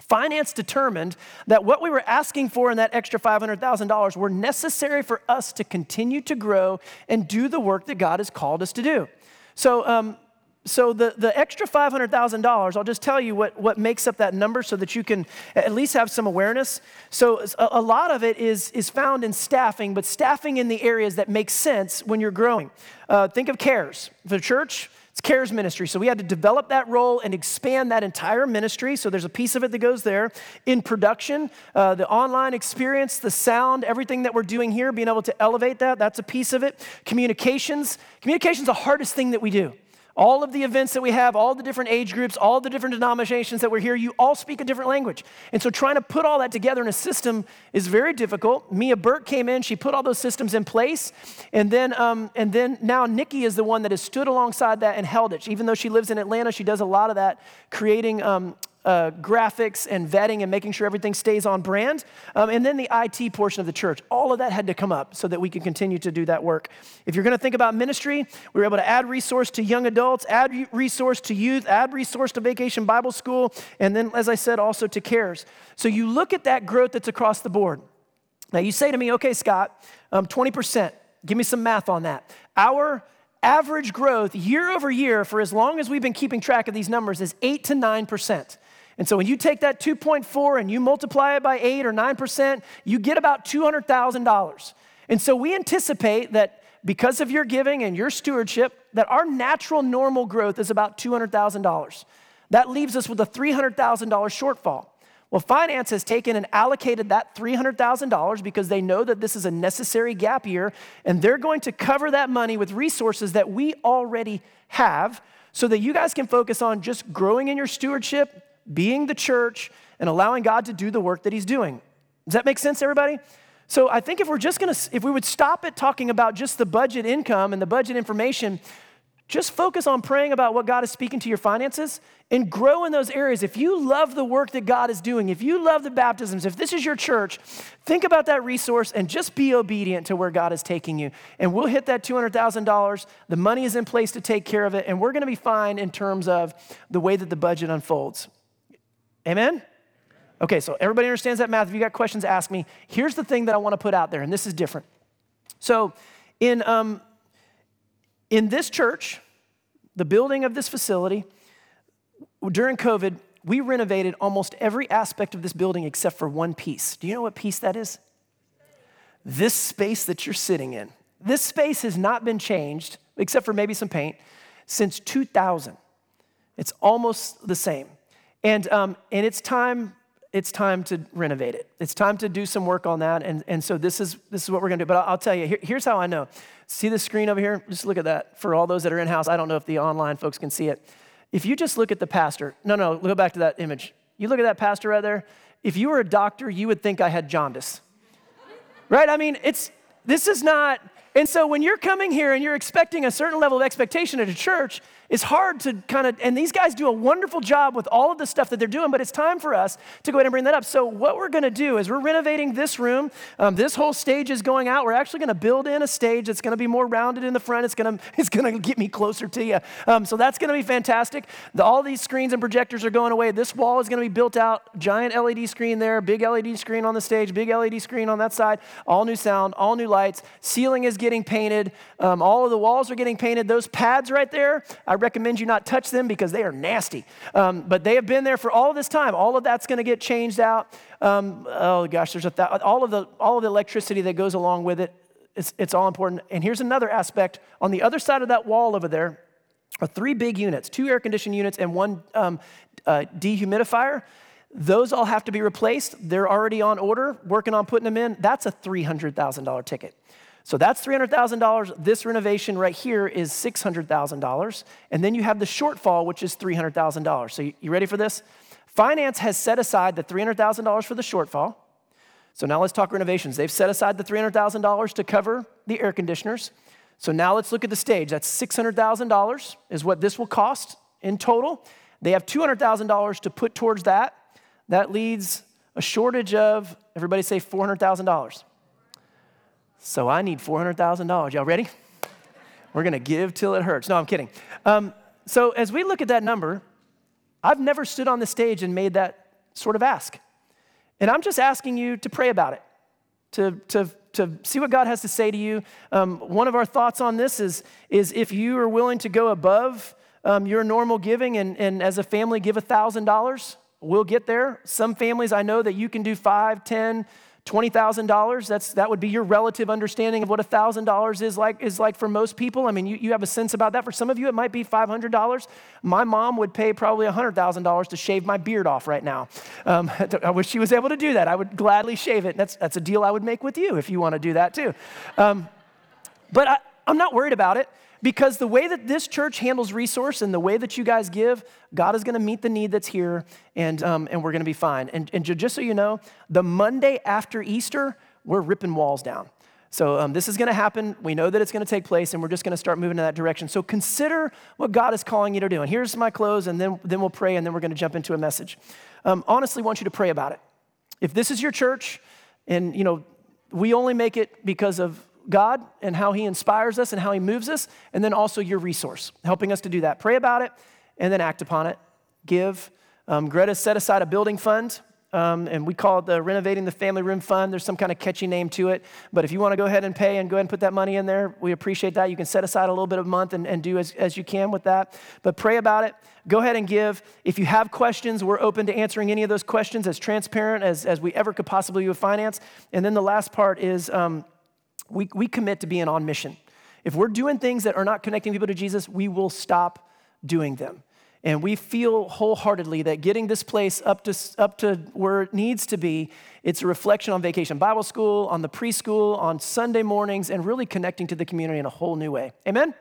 finance determined that what we were asking for in that extra $500,000 were necessary for us to continue to grow and do the work that God has called us to do. So, um, so the, the extra $500,000, I'll just tell you what, what makes up that number so that you can at least have some awareness. So a, a lot of it is, is found in staffing, but staffing in the areas that make sense when you're growing. Uh, think of cares. The church, it's CARES ministry. So we had to develop that role and expand that entire ministry. So there's a piece of it that goes there. In production, uh, the online experience, the sound, everything that we're doing here, being able to elevate that, that's a piece of it. Communications. Communications the hardest thing that we do. All of the events that we have, all the different age groups, all the different denominations that we're here, you all speak a different language. And so trying to put all that together in a system is very difficult. Mia Burke came in, she put all those systems in place. And then, um, and then now Nikki is the one that has stood alongside that and held it. Even though she lives in Atlanta, she does a lot of that, creating um, uh, graphics and vetting and making sure everything stays on brand. Um, and then the IT portion of the church. All of that had to come up so that we could continue to do that work. If you're going to think about ministry, we were able to add resource to young adults, add resource to youth, add resource to Vacation Bible School, and then, as I said, also to CARES. So you look at that growth that's across the board. Now you say to me, okay, Scott, um, 20%. Give me some math on that. Our average growth year over year for as long as we've been keeping track of these numbers is 8 to 9%. And so when you take that 2.4 and you multiply it by 8 or 9%, you get about $200,000. And so we anticipate that because of your giving and your stewardship, that our natural normal growth is about $200,000. That leaves us with a $300,000 shortfall. Well, finance has taken and allocated that $300,000 because they know that this is a necessary gap year, and they're going to cover that money with resources that we already have so that you guys can focus on just growing in your stewardship, being the church, and allowing God to do the work that He's doing. Does that make sense, everybody? So I think if we're just gonna, if we would stop it talking about just the budget income and the budget information, just focus on praying about what God is speaking to your finances and grow in those areas. If you love the work that God is doing, if you love the baptisms, if this is your church, think about that resource and just be obedient to where God is taking you. And we'll hit that $200,000. The money is in place to take care of it, and we're to be fine in terms of the way that the budget unfolds. Amen? Okay, so everybody understands that math. If you got questions, ask me. Here's the thing that I want to put out there, and this is different. So, in um, in this church, the building of this facility, during COVID, we renovated almost every aspect of this building except for one piece. Do you know what piece that is? This space that you're sitting in. This space has not been changed, except for maybe some paint, since 2000. It's almost the same. And, um, and it's time it's time to renovate it. It's time to do some work on that. And, and so this is, this is what we're gonna do. But I'll, I'll tell you, here, here's how I know. See the screen over here? Just look at that. For all those that are in house, I don't know if the online folks can see it. If you just look at the pastor, no, no, go back to that image. You look at that pastor right there. If you were a doctor, you would think I had jaundice. right? I mean, it's, this is not, and so when you're coming here and you're expecting a certain level of expectation at a church, it's hard to kind of, and these guys do a wonderful job with all of the stuff that they're doing, but it's time for us to go ahead and bring that up. So, what we're gonna do is we're renovating this room. Um, this whole stage is going out. We're actually gonna build in a stage that's gonna be more rounded in the front. It's gonna, it's gonna get me closer to you. Um, so, that's gonna be fantastic. The, all these screens and projectors are going away. This wall is gonna be built out, giant LED screen there, big LED screen on the stage, big LED screen on that side, all new sound, all new lights. Ceiling is getting painted. Um, all of the walls are getting painted. Those pads right there, I recommend you not touch them because they are nasty. Um, but they have been there for all this time. All of that's going to get changed out. Um, oh gosh, there's a th- all of the all of the electricity that goes along with it. It's, it's all important. And here's another aspect. On the other side of that wall over there are three big units, two air conditioned units and one um, uh, dehumidifier. Those all have to be replaced. They're already on order, working on putting them in. That's a $300,000 ticket. So that's $300,000. This renovation right here is $600,000. And then you have the shortfall, which is $300,000. So you ready for this? Finance has set aside the $300,000 for the shortfall. So now let's talk renovations. They've set aside the $300,000 to cover the air conditioners. So now let's look at the stage. That's $600,000 is what this will cost in total. They have $200,000 to put towards that. That leads a shortage of, everybody say $400,000. So I need $400,000. Y'all ready? We're going to give till it hurts. No, I'm kidding. Um, so as we look at that number, I've never stood on the stage and made that sort of ask. And I'm just asking you to pray about it, to, to, to see what God has to say to you. Um, one of our thoughts on this is, is if you are willing to go above um, your normal giving and, and as a family give $1,000, we'll get there. Some families I know that you can do five, ten, $20,000, that's, that would be your relative understanding of what $1,000 is like, is like for most people. I mean, you, you have a sense about that. For some of you, it might be $500. My mom would pay probably $100,000 to shave my beard off right now. Um, I wish she was able to do that. I would gladly shave it. That's, that's a deal I would make with you if you want to do that too. Um, but I, I'm not worried about it because the way that this church handles resource and the way that you guys give, God is going to meet the need that's here, and, um, and we're going to be fine. And, and just so you know, the Monday after Easter, we're ripping walls down. So um, this is going to happen. We know that it's going to take place, and we're just going to start moving in that direction. So consider what God is calling you to do. And here's my close, and then, then we'll pray, and then we're going to jump into a message. Um, honestly, want you to pray about it. If this is your church, and you know, we only make it because of God and how He inspires us and how He moves us, and then also your resource, helping us to do that. Pray about it, and then act upon it. Give. Um, Greta set aside a building fund um, and we call it the Renovating the Family Room Fund. There's some kind of catchy name to it. But if you want to go ahead and pay and go ahead and put that money in there, we appreciate that. You can set aside a little bit of a month and, and do as, as you can with that. But pray about it. Go ahead and give. If you have questions, we're open to answering any of those questions as transparent as, as we ever could possibly with finance. And then the last part is um, we, we commit to being on mission. If we're doing things that are not connecting people to Jesus, we will stop doing them. And we feel wholeheartedly that getting this place up to, up to where it needs to be, it's a reflection on vacation Bible school, on the preschool, on Sunday mornings, and really connecting to the community in a whole new way. Amen?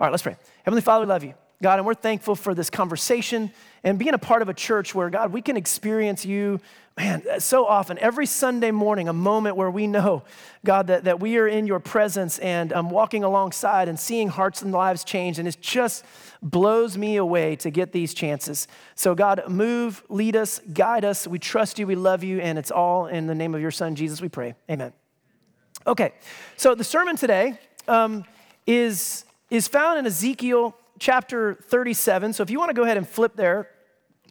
All right, let's pray. Heavenly Father, we love you. God, and we're thankful for this conversation and being a part of a church where, God, we can experience you, man, so often, every Sunday morning, a moment where we know, God, that, that we are in your presence and um, walking alongside and seeing hearts and lives change. And it just blows me away to get these chances. So, God, move, lead us, guide us. We trust you, we love you, and it's all in the name of your Son, Jesus, we pray. Amen. Okay, so the sermon today um, is, is found in Ezekiel chapter 37. So if you want to go ahead and flip there,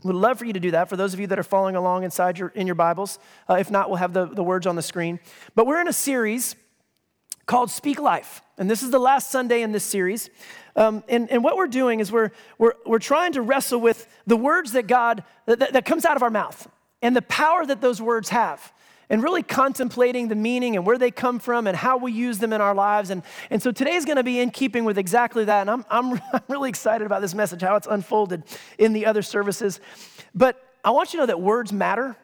would love for you to do that for those of you that are following along inside your, in your Bibles. Uh, if not, we'll have the, the words on the screen. But we're in a series called Speak Life. And this is the last Sunday in this series. Um, and, and what we're doing is we're, we're, we're trying to wrestle with the words that God, that, that comes out of our mouth and the power that those words have and really contemplating the meaning and where they come from and how we use them in our lives. And, and so today's going to be in keeping with exactly that. And I'm, I'm, I'm really excited about this message, how it's unfolded in the other services. But I want you to know that words matter.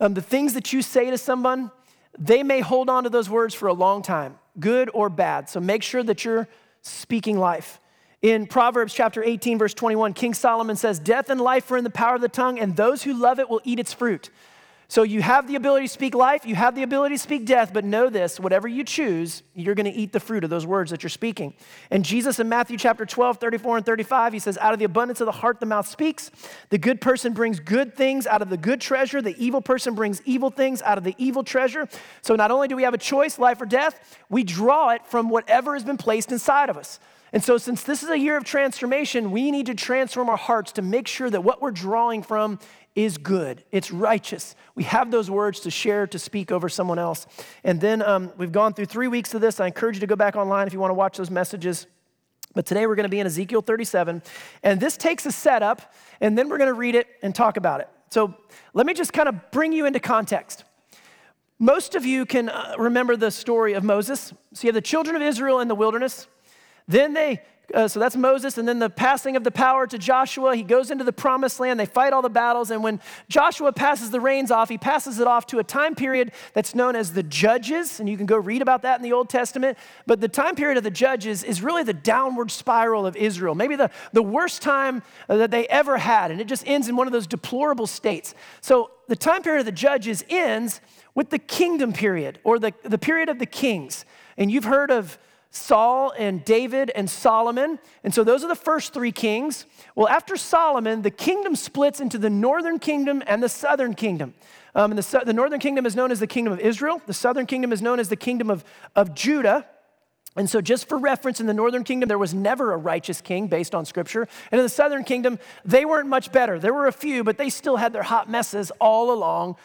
Um, the things that you say to someone, they may hold on to those words for a long time, good or bad. So make sure that you're speaking life. In Proverbs chapter 18, verse 21, King Solomon says, Death and life are in the power of the tongue, and those who love it will eat its fruit. So you have the ability to speak life, you have the ability to speak death, but know this whatever you choose, you're going to eat the fruit of those words that you're speaking. And Jesus in Matthew chapter 12, 34 and 35, he says, Out of the abundance of the heart, the mouth speaks. The good person brings good things out of the good treasure, the evil person brings evil things out of the evil treasure. So not only do we have a choice, life or death, we draw it from whatever has been placed inside of us. And so, since this is a year of transformation, we need to transform our hearts to make sure that what we're drawing from is good, it's righteous. We have those words to share, to speak over someone else. And then um, we've gone through three weeks of this. I encourage you to go back online if you want to watch those messages. But today we're going to be in Ezekiel 37. And this takes a setup, and then we're going to read it and talk about it. So let me just kind of bring you into context. Most of you can uh, remember the story of Moses. So you have the children of Israel in the wilderness. Then they uh, so that's Moses, and then the passing of the power to Joshua. He goes into the promised land, they fight all the battles, and when Joshua passes the reins off, he passes it off to a time period that's known as the Judges, and you can go read about that in the Old Testament. But the time period of the Judges is really the downward spiral of Israel, maybe the, the worst time uh, that they ever had, and it just ends in one of those deplorable states. So the time period of the Judges ends with the kingdom period, or the, the period of the kings. And you've heard of Saul and David and Solomon. And so those are the first three kings. Well, after Solomon, the kingdom splits into the northern kingdom and the southern kingdom. Um, and the, the northern kingdom is known as the kingdom of Israel, the southern kingdom is known as the kingdom of, of Judah. And so, just for reference, in the northern kingdom, there was never a righteous king based on scripture. And in the southern kingdom, they weren't much better. There were a few, but they still had their hot messes all along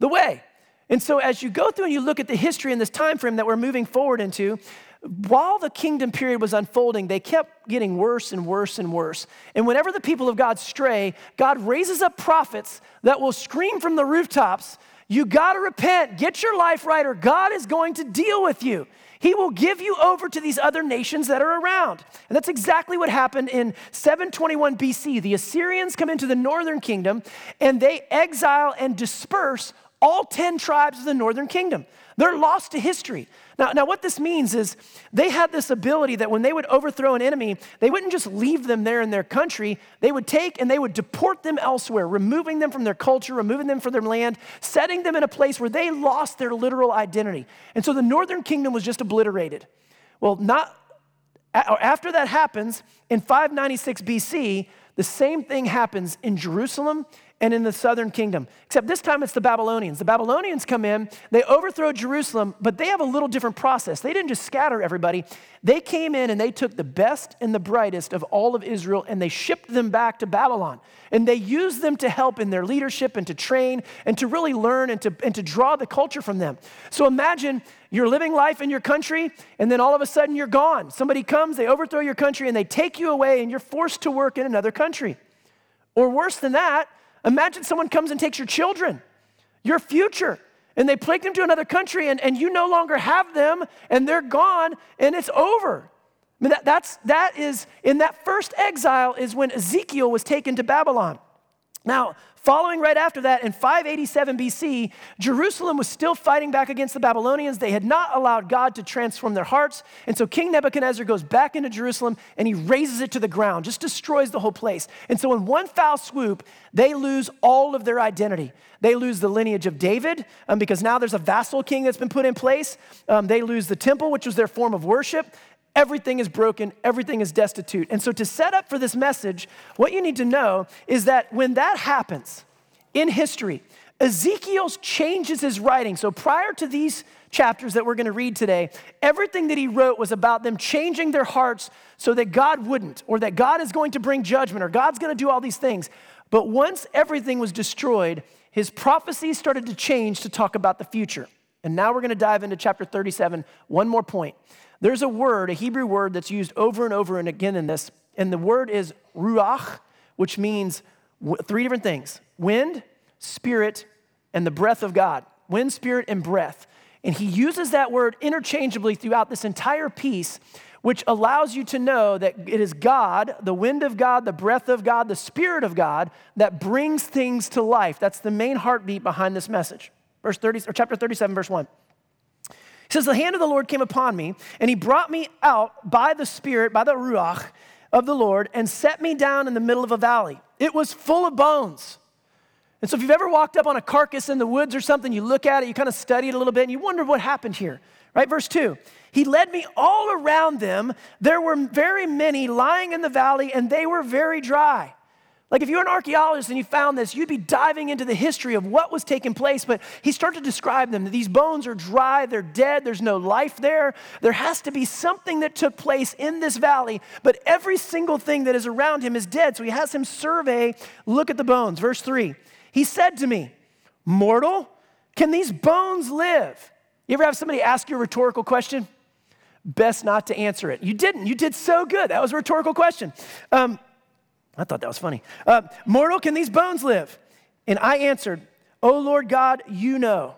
the way. And so, as you go through and you look at the history in this time frame that we're moving forward into, while the kingdom period was unfolding, they kept getting worse and worse and worse. And whenever the people of God stray, God raises up prophets that will scream from the rooftops, You got to repent, get your life right, or God is going to deal with you. He will give you over to these other nations that are around. And that's exactly what happened in 721 BC. The Assyrians come into the northern kingdom and they exile and disperse all 10 tribes of the northern kingdom. They're lost to history. Now, now, what this means is they had this ability that when they would overthrow an enemy, they wouldn't just leave them there in their country. They would take and they would deport them elsewhere, removing them from their culture, removing them from their land, setting them in a place where they lost their literal identity. And so the northern kingdom was just obliterated. Well, not after that happens in 596 BC, the same thing happens in Jerusalem and in the southern kingdom. Except this time it's the Babylonians. The Babylonians come in, they overthrow Jerusalem, but they have a little different process. They didn't just scatter everybody. They came in and they took the best and the brightest of all of Israel and they shipped them back to Babylon. And they used them to help in their leadership and to train and to really learn and to, and to draw the culture from them. So imagine you're living life in your country and then all of a sudden you're gone. Somebody comes, they overthrow your country and they take you away and you're forced to work in another country. Or worse than that, Imagine someone comes and takes your children, your future, and they take them to another country and, and you no longer have them and they're gone and it's over. I mean, that, that's, that is, in that first exile is when Ezekiel was taken to Babylon. Now, Following right after that, in 587 BC, Jerusalem was still fighting back against the Babylonians. They had not allowed God to transform their hearts. And so King Nebuchadnezzar goes back into Jerusalem and he razes it to the ground, just destroys the whole place. And so, in one foul swoop, they lose all of their identity. They lose the lineage of David um, because now there's a vassal king that's been put in place. Um, they lose the temple, which was their form of worship. Everything is broken, everything is destitute. And so, to set up for this message, what you need to know is that when that happens in history, Ezekiel changes his writing. So, prior to these chapters that we're going to read today, everything that he wrote was about them changing their hearts so that God wouldn't, or that God is going to bring judgment, or God's going to do all these things. But once everything was destroyed, his prophecies started to change to talk about the future. And now we're going to dive into chapter 37. One more point. There's a word, a Hebrew word that's used over and over and again in this, and the word is ruach, which means three different things wind, spirit, and the breath of God. Wind, spirit, and breath. And he uses that word interchangeably throughout this entire piece, which allows you to know that it is God, the wind of God, the breath of God, the spirit of God that brings things to life. That's the main heartbeat behind this message. Verse 30 or chapter 37 verse 1. He says, The hand of the Lord came upon me, and he brought me out by the Spirit, by the Ruach of the Lord, and set me down in the middle of a valley. It was full of bones. And so, if you've ever walked up on a carcass in the woods or something, you look at it, you kind of study it a little bit, and you wonder what happened here, right? Verse 2 He led me all around them. There were very many lying in the valley, and they were very dry. Like if you're an archaeologist and you found this, you'd be diving into the history of what was taking place, but he started to describe them. These bones are dry, they're dead, there's no life there. There has to be something that took place in this valley, but every single thing that is around him is dead. So he has him survey, look at the bones. Verse 3. He said to me, Mortal, can these bones live? You ever have somebody ask you a rhetorical question? Best not to answer it. You didn't. You did so good. That was a rhetorical question. Um, I thought that was funny. Uh, Mortal, can these bones live? And I answered, Oh Lord God, you know.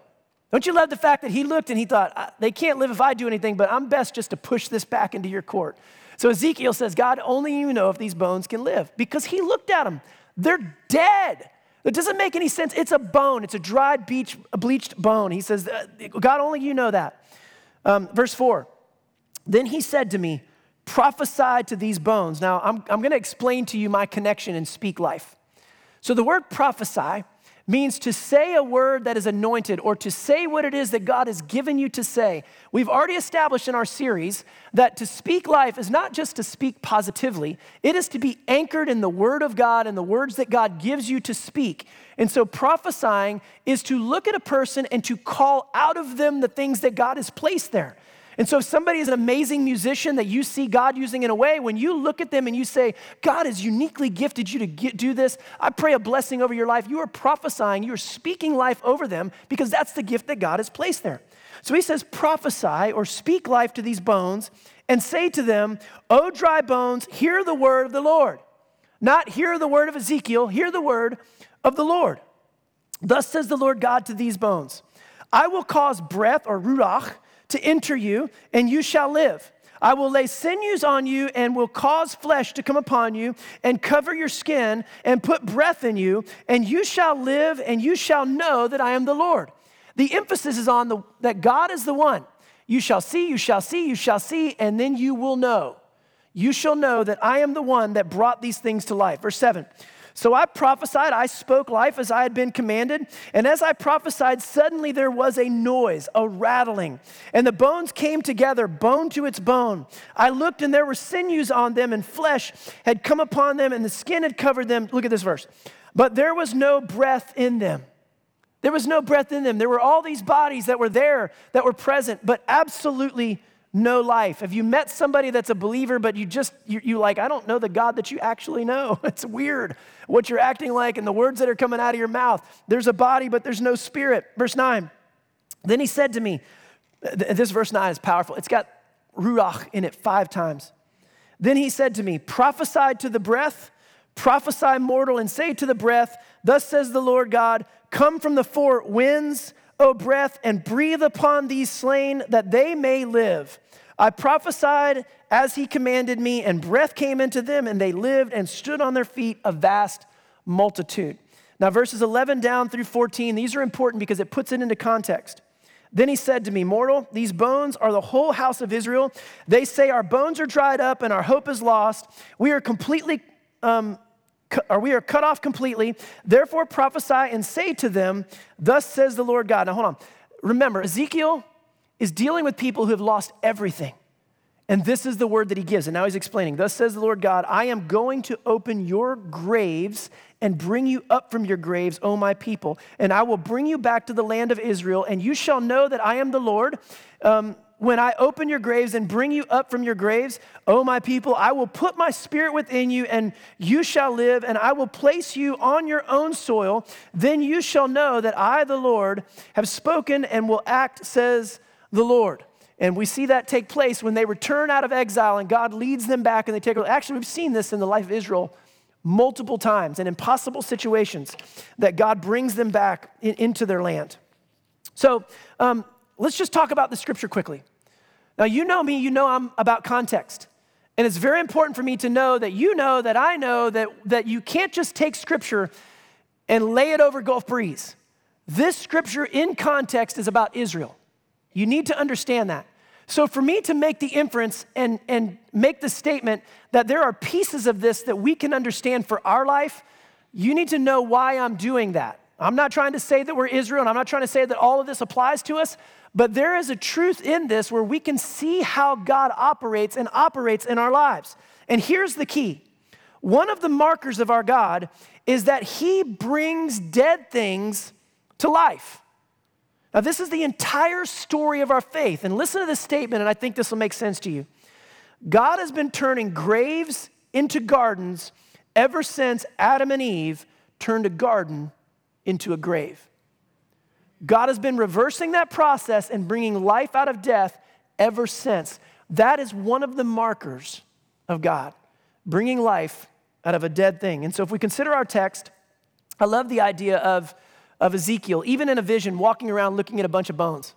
Don't you love the fact that he looked and he thought, they can't live if I do anything, but I'm best just to push this back into your court. So Ezekiel says, God, only you know if these bones can live because he looked at them. They're dead. It doesn't make any sense. It's a bone, it's a dried, beach, a bleached bone. He says, uh, God, only you know that. Um, verse 4 Then he said to me, prophesied to these bones. Now, I'm, I'm going to explain to you my connection and speak life. So, the word prophesy means to say a word that is anointed or to say what it is that God has given you to say. We've already established in our series that to speak life is not just to speak positively, it is to be anchored in the Word of God and the words that God gives you to speak. And so prophesying is to look at a person and to call out of them the things that God has placed there. And so, if somebody is an amazing musician that you see God using in a way, when you look at them and you say, God has uniquely gifted you to get, do this, I pray a blessing over your life. You are prophesying, you are speaking life over them because that's the gift that God has placed there. So he says, prophesy or speak life to these bones and say to them, O dry bones, hear the word of the Lord. Not hear the word of Ezekiel, hear the word of the Lord. Thus says the Lord God to these bones I will cause breath or ruach to enter you, and you shall live. I will lay sinews on you and will cause flesh to come upon you and cover your skin and put breath in you, and you shall live and you shall know that I am the Lord. The emphasis is on the, that God is the one. You shall see, you shall see, you shall see, and then you will know. You shall know that I am the one that brought these things to life. Verse 7. So I prophesied, I spoke life as I had been commanded. And as I prophesied, suddenly there was a noise, a rattling, and the bones came together, bone to its bone. I looked, and there were sinews on them, and flesh had come upon them, and the skin had covered them. Look at this verse. But there was no breath in them. There was no breath in them. There were all these bodies that were there, that were present, but absolutely no life. Have you met somebody that's a believer, but you just, you, you like, I don't know the God that you actually know? It's weird what you're acting like and the words that are coming out of your mouth. There's a body, but there's no spirit. Verse 9. Then he said to me, this verse 9 is powerful. It's got ruach in it five times. Then he said to me, prophesy to the breath, prophesy mortal, and say to the breath, Thus says the Lord God, come from the four winds O breath, and breathe upon these slain that they may live. I prophesied as he commanded me, and breath came into them, and they lived and stood on their feet, a vast multitude. Now, verses 11 down through 14, these are important because it puts it into context. Then he said to me, Mortal, these bones are the whole house of Israel. They say, Our bones are dried up and our hope is lost. We are completely um, or we are cut off completely. Therefore prophesy and say to them, Thus says the Lord God. Now hold on. Remember, Ezekiel is dealing with people who have lost everything. And this is the word that he gives. And now he's explaining, Thus says the Lord God, I am going to open your graves and bring you up from your graves, O my people. And I will bring you back to the land of Israel, and you shall know that I am the Lord. Um, when I open your graves and bring you up from your graves, O my people, I will put my spirit within you, and you shall live, and I will place you on your own soil. Then you shall know that I, the Lord, have spoken and will act, says the Lord. And we see that take place when they return out of exile and God leads them back and they take. Actually, we've seen this in the life of Israel multiple times and in impossible situations that God brings them back in, into their land. So um, let's just talk about the scripture quickly. Now, you know me, you know I'm about context. And it's very important for me to know that you know that I know that, that you can't just take scripture and lay it over Gulf Breeze. This scripture in context is about Israel. You need to understand that. So, for me to make the inference and, and make the statement that there are pieces of this that we can understand for our life, you need to know why I'm doing that. I'm not trying to say that we're Israel, and I'm not trying to say that all of this applies to us, but there is a truth in this where we can see how God operates and operates in our lives. And here's the key one of the markers of our God is that He brings dead things to life. Now, this is the entire story of our faith. And listen to this statement, and I think this will make sense to you. God has been turning graves into gardens ever since Adam and Eve turned a garden into a grave. God has been reversing that process and bringing life out of death ever since. That is one of the markers of God, bringing life out of a dead thing. And so, if we consider our text, I love the idea of, of Ezekiel, even in a vision, walking around looking at a bunch of bones.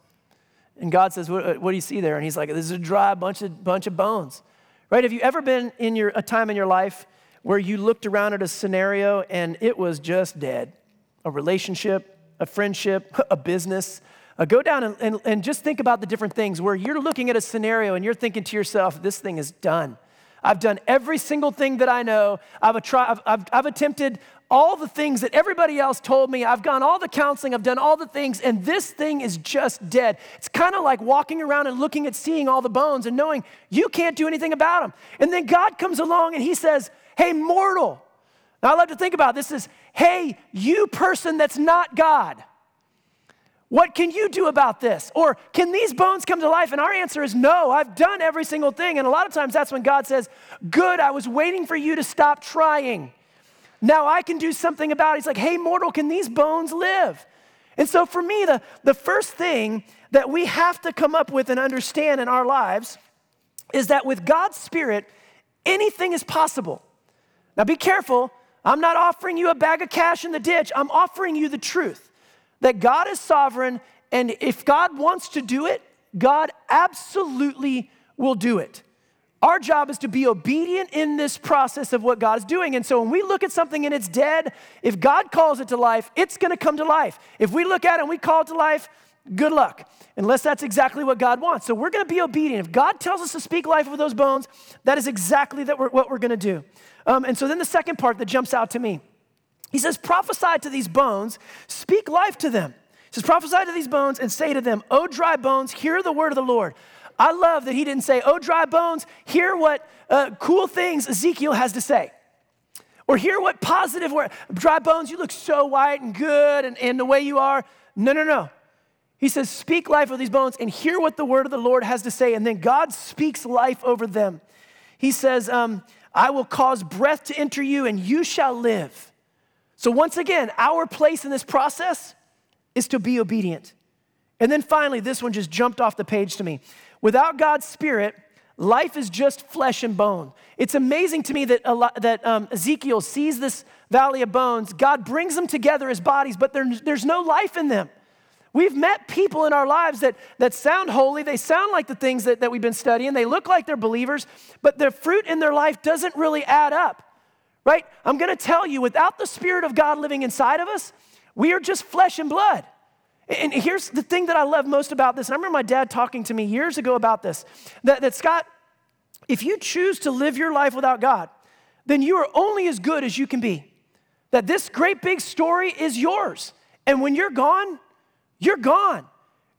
And God says, What, what do you see there? And he's like, This is a dry bunch of, bunch of bones. Right? Have you ever been in your, a time in your life where you looked around at a scenario and it was just dead? A relationship, a friendship, a business. Uh, go down and, and, and just think about the different things where you're looking at a scenario and you're thinking to yourself, this thing is done. I've done every single thing that I know. I've, I've, I've, I've attempted all the things that everybody else told me. I've gone all the counseling, I've done all the things, and this thing is just dead. It's kind of like walking around and looking at seeing all the bones and knowing you can't do anything about them. And then God comes along and He says, Hey, mortal, now, I love to think about this is, hey, you person that's not God, what can you do about this? Or can these bones come to life? And our answer is no, I've done every single thing. And a lot of times that's when God says, good, I was waiting for you to stop trying. Now I can do something about it. He's like, hey, mortal, can these bones live? And so for me, the, the first thing that we have to come up with and understand in our lives is that with God's Spirit, anything is possible. Now be careful I'm not offering you a bag of cash in the ditch. I'm offering you the truth that God is sovereign, and if God wants to do it, God absolutely will do it. Our job is to be obedient in this process of what God is doing. And so when we look at something and it's dead, if God calls it to life, it's gonna come to life. If we look at it and we call it to life, good luck, unless that's exactly what God wants. So we're gonna be obedient. If God tells us to speak life over those bones, that is exactly that we're, what we're gonna do. Um, and so then the second part that jumps out to me he says, prophesy to these bones, speak life to them. He says, prophesy to these bones and say to them, O dry bones, hear the word of the Lord. I love that he didn't say, Oh, dry bones, hear what uh, cool things Ezekiel has to say. Or hear what positive word. Dry bones, you look so white and good and, and the way you are. No, no, no. He says, Speak life over these bones and hear what the word of the Lord has to say. And then God speaks life over them. He says, um, I will cause breath to enter you and you shall live. So, once again, our place in this process is to be obedient. And then finally, this one just jumped off the page to me. Without God's Spirit, life is just flesh and bone. It's amazing to me that, that um, Ezekiel sees this valley of bones. God brings them together as bodies, but there, there's no life in them. We've met people in our lives that, that sound holy. They sound like the things that, that we've been studying. They look like they're believers, but their fruit in their life doesn't really add up, right? I'm going to tell you, without the Spirit of God living inside of us, we are just flesh and blood. And here's the thing that I love most about this. And I remember my dad talking to me years ago about this that, that Scott, if you choose to live your life without God, then you are only as good as you can be. That this great big story is yours. And when you're gone, you're gone.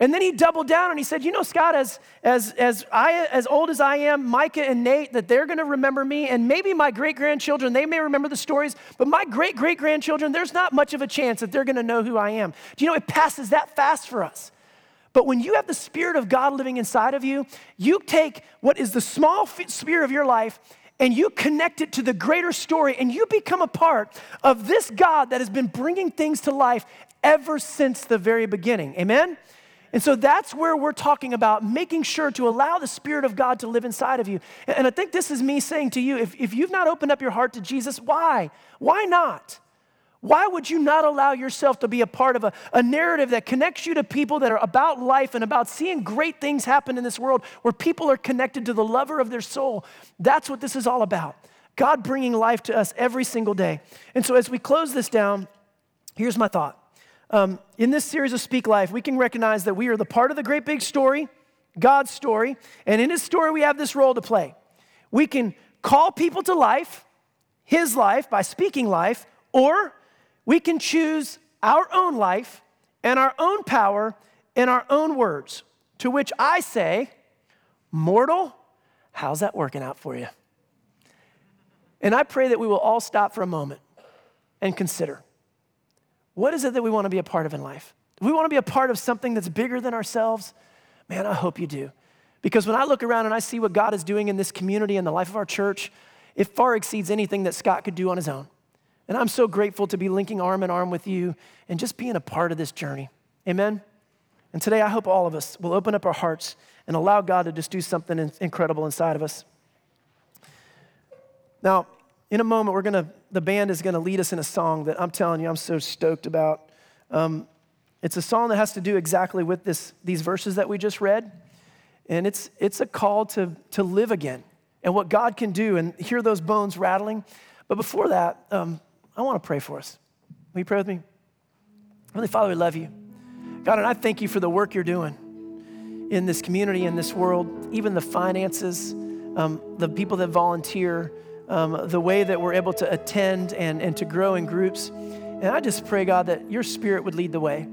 And then he doubled down and he said, You know, Scott, as, as, as, I, as old as I am, Micah and Nate, that they're going to remember me. And maybe my great grandchildren, they may remember the stories, but my great great grandchildren, there's not much of a chance that they're going to know who I am. Do you know, it passes that fast for us. But when you have the Spirit of God living inside of you, you take what is the small sphere of your life and you connect it to the greater story, and you become a part of this God that has been bringing things to life ever since the very beginning. Amen? And so that's where we're talking about making sure to allow the Spirit of God to live inside of you. And I think this is me saying to you if, if you've not opened up your heart to Jesus, why? Why not? Why would you not allow yourself to be a part of a, a narrative that connects you to people that are about life and about seeing great things happen in this world where people are connected to the lover of their soul? That's what this is all about. God bringing life to us every single day. And so as we close this down, here's my thought. Um, in this series of Speak Life, we can recognize that we are the part of the great big story, God's story, and in His story, we have this role to play. We can call people to life, His life, by speaking life, or we can choose our own life and our own power in our own words. To which I say, Mortal, how's that working out for you? And I pray that we will all stop for a moment and consider what is it that we want to be a part of in life? we want to be a part of something that's bigger than ourselves, man, I hope you do. Because when I look around and I see what God is doing in this community and the life of our church, it far exceeds anything that Scott could do on his own. And I'm so grateful to be linking arm in arm with you and just being a part of this journey. Amen? And today, I hope all of us will open up our hearts and allow God to just do something incredible inside of us. Now, in a moment, we're gonna, the band is gonna lead us in a song that I'm telling you, I'm so stoked about. Um, it's a song that has to do exactly with this, these verses that we just read. And it's, it's a call to, to live again and what God can do and hear those bones rattling. But before that, um, I wanna pray for us. Will you pray with me? Heavenly Father, we love you. God, and I thank you for the work you're doing in this community, in this world, even the finances, um, the people that volunteer um, the way that we're able to attend and, and to grow in groups. And I just pray, God, that your spirit would lead the way,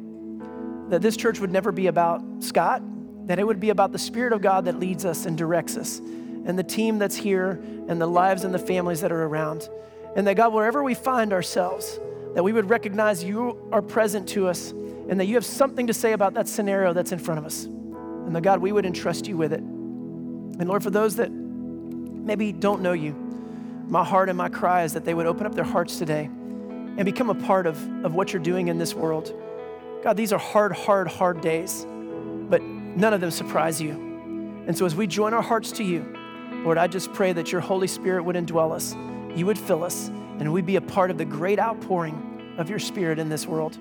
that this church would never be about Scott, that it would be about the Spirit of God that leads us and directs us, and the team that's here, and the lives and the families that are around. And that, God, wherever we find ourselves, that we would recognize you are present to us, and that you have something to say about that scenario that's in front of us. And that, God, we would entrust you with it. And Lord, for those that maybe don't know you, my heart and my cry is that they would open up their hearts today and become a part of, of what you're doing in this world. God, these are hard, hard, hard days, but none of them surprise you. And so as we join our hearts to you, Lord, I just pray that your Holy Spirit would indwell us, you would fill us, and we'd be a part of the great outpouring of your Spirit in this world.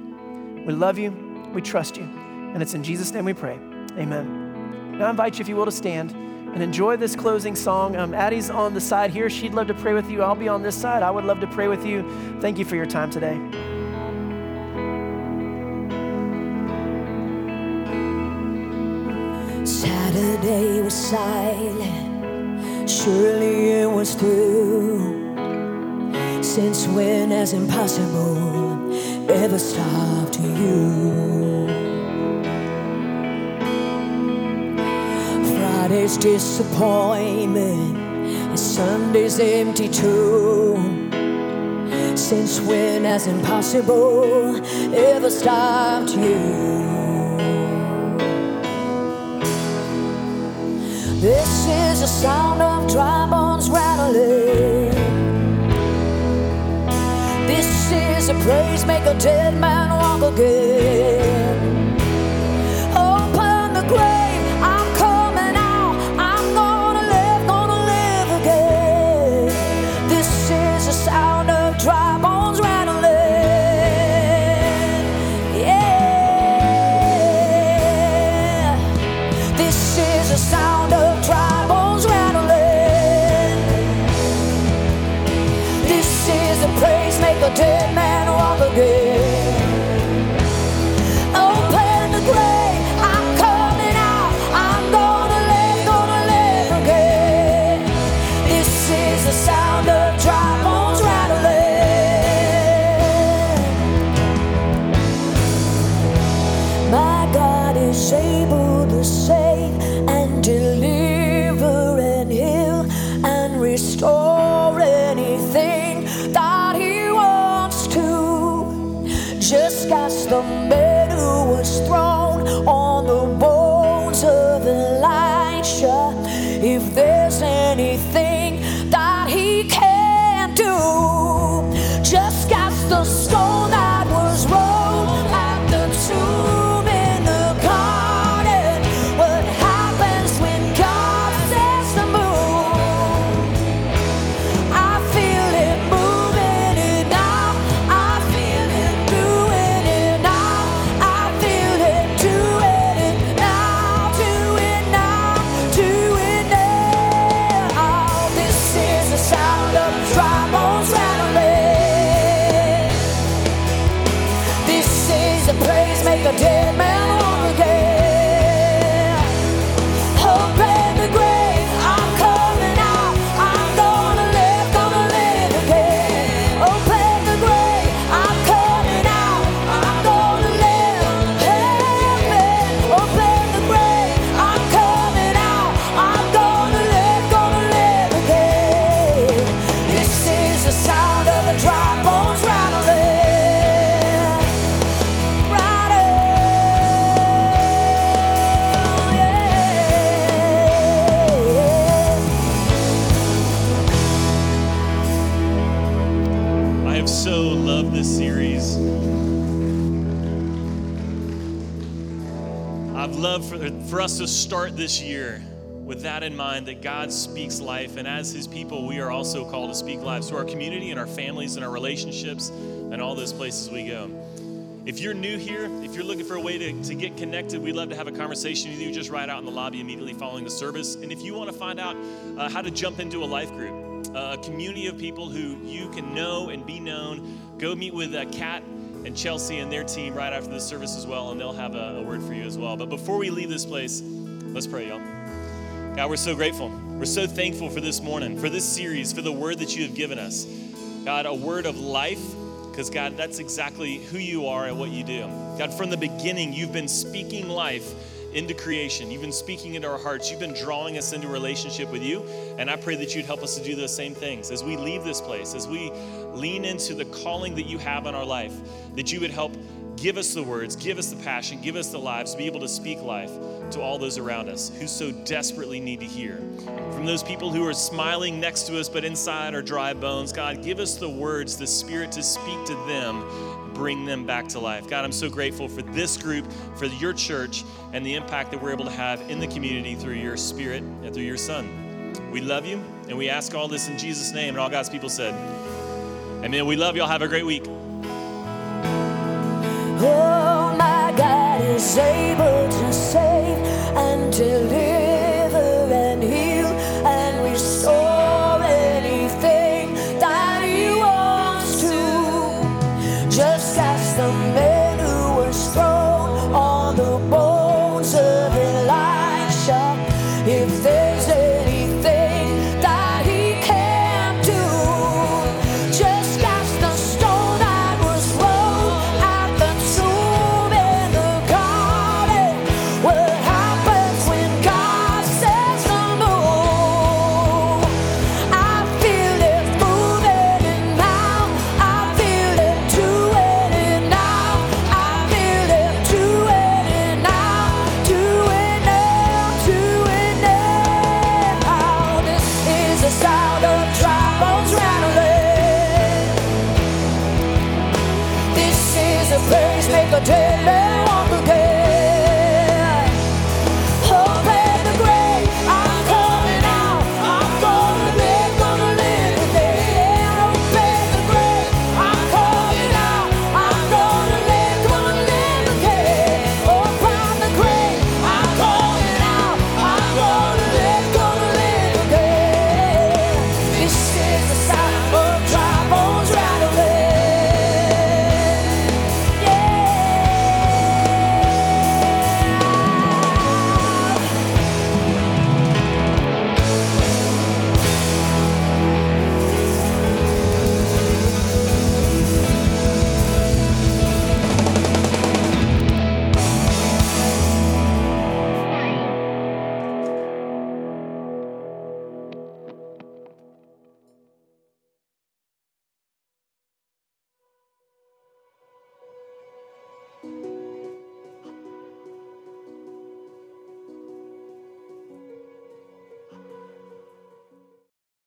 We love you, we trust you, and it's in Jesus' name we pray. Amen. Now I invite you, if you will, to stand. and enjoy this closing song. Um, Addie's on the side here. She'd love to pray with you. I'll be on this side. I would love to pray with you. Thank you for your time today. Saturday was silent, surely it was through. Since when has impossible ever stopped you? Friday's disappointment and Sunday's empty too. Since when has impossible ever stopped you? This is the sound of dry bones rattling. Is a praise make a dead man walk again. For, us to start this year with that in mind that God speaks life, and as His people, we are also called to speak life to our community and our families and our relationships and all those places we go. If you're new here, if you're looking for a way to, to get connected, we'd love to have a conversation with you just right out in the lobby immediately following the service. And if you want to find out uh, how to jump into a life group, uh, a community of people who you can know and be known, go meet with uh, Kat and Chelsea and their team right after the service as well, and they'll have a, a word for you as well. But before we leave this place, let's pray, y'all. God, we're so grateful. We're so thankful for this morning, for this series, for the word that you have given us. God, a word of life, because God, that's exactly who you are and what you do. God, from the beginning, you've been speaking life into creation. You've been speaking into our hearts. You've been drawing us into relationship with you. And I pray that you'd help us to do those same things as we leave this place, as we lean into the calling that you have on our life, that you would help give us the words, give us the passion, give us the lives to be able to speak life to all those around us who so desperately need to hear. From those people who are smiling next to us but inside are dry bones, God, give us the words, the Spirit to speak to them, bring them back to life. God, I'm so grateful for this group, for your church, and the impact that we're able to have in the community through your Spirit and through your Son. We love you, and we ask all this in Jesus' name. And all God's people said, Amen. We love y'all. Have a great week. Oh, my God is able to save and deliver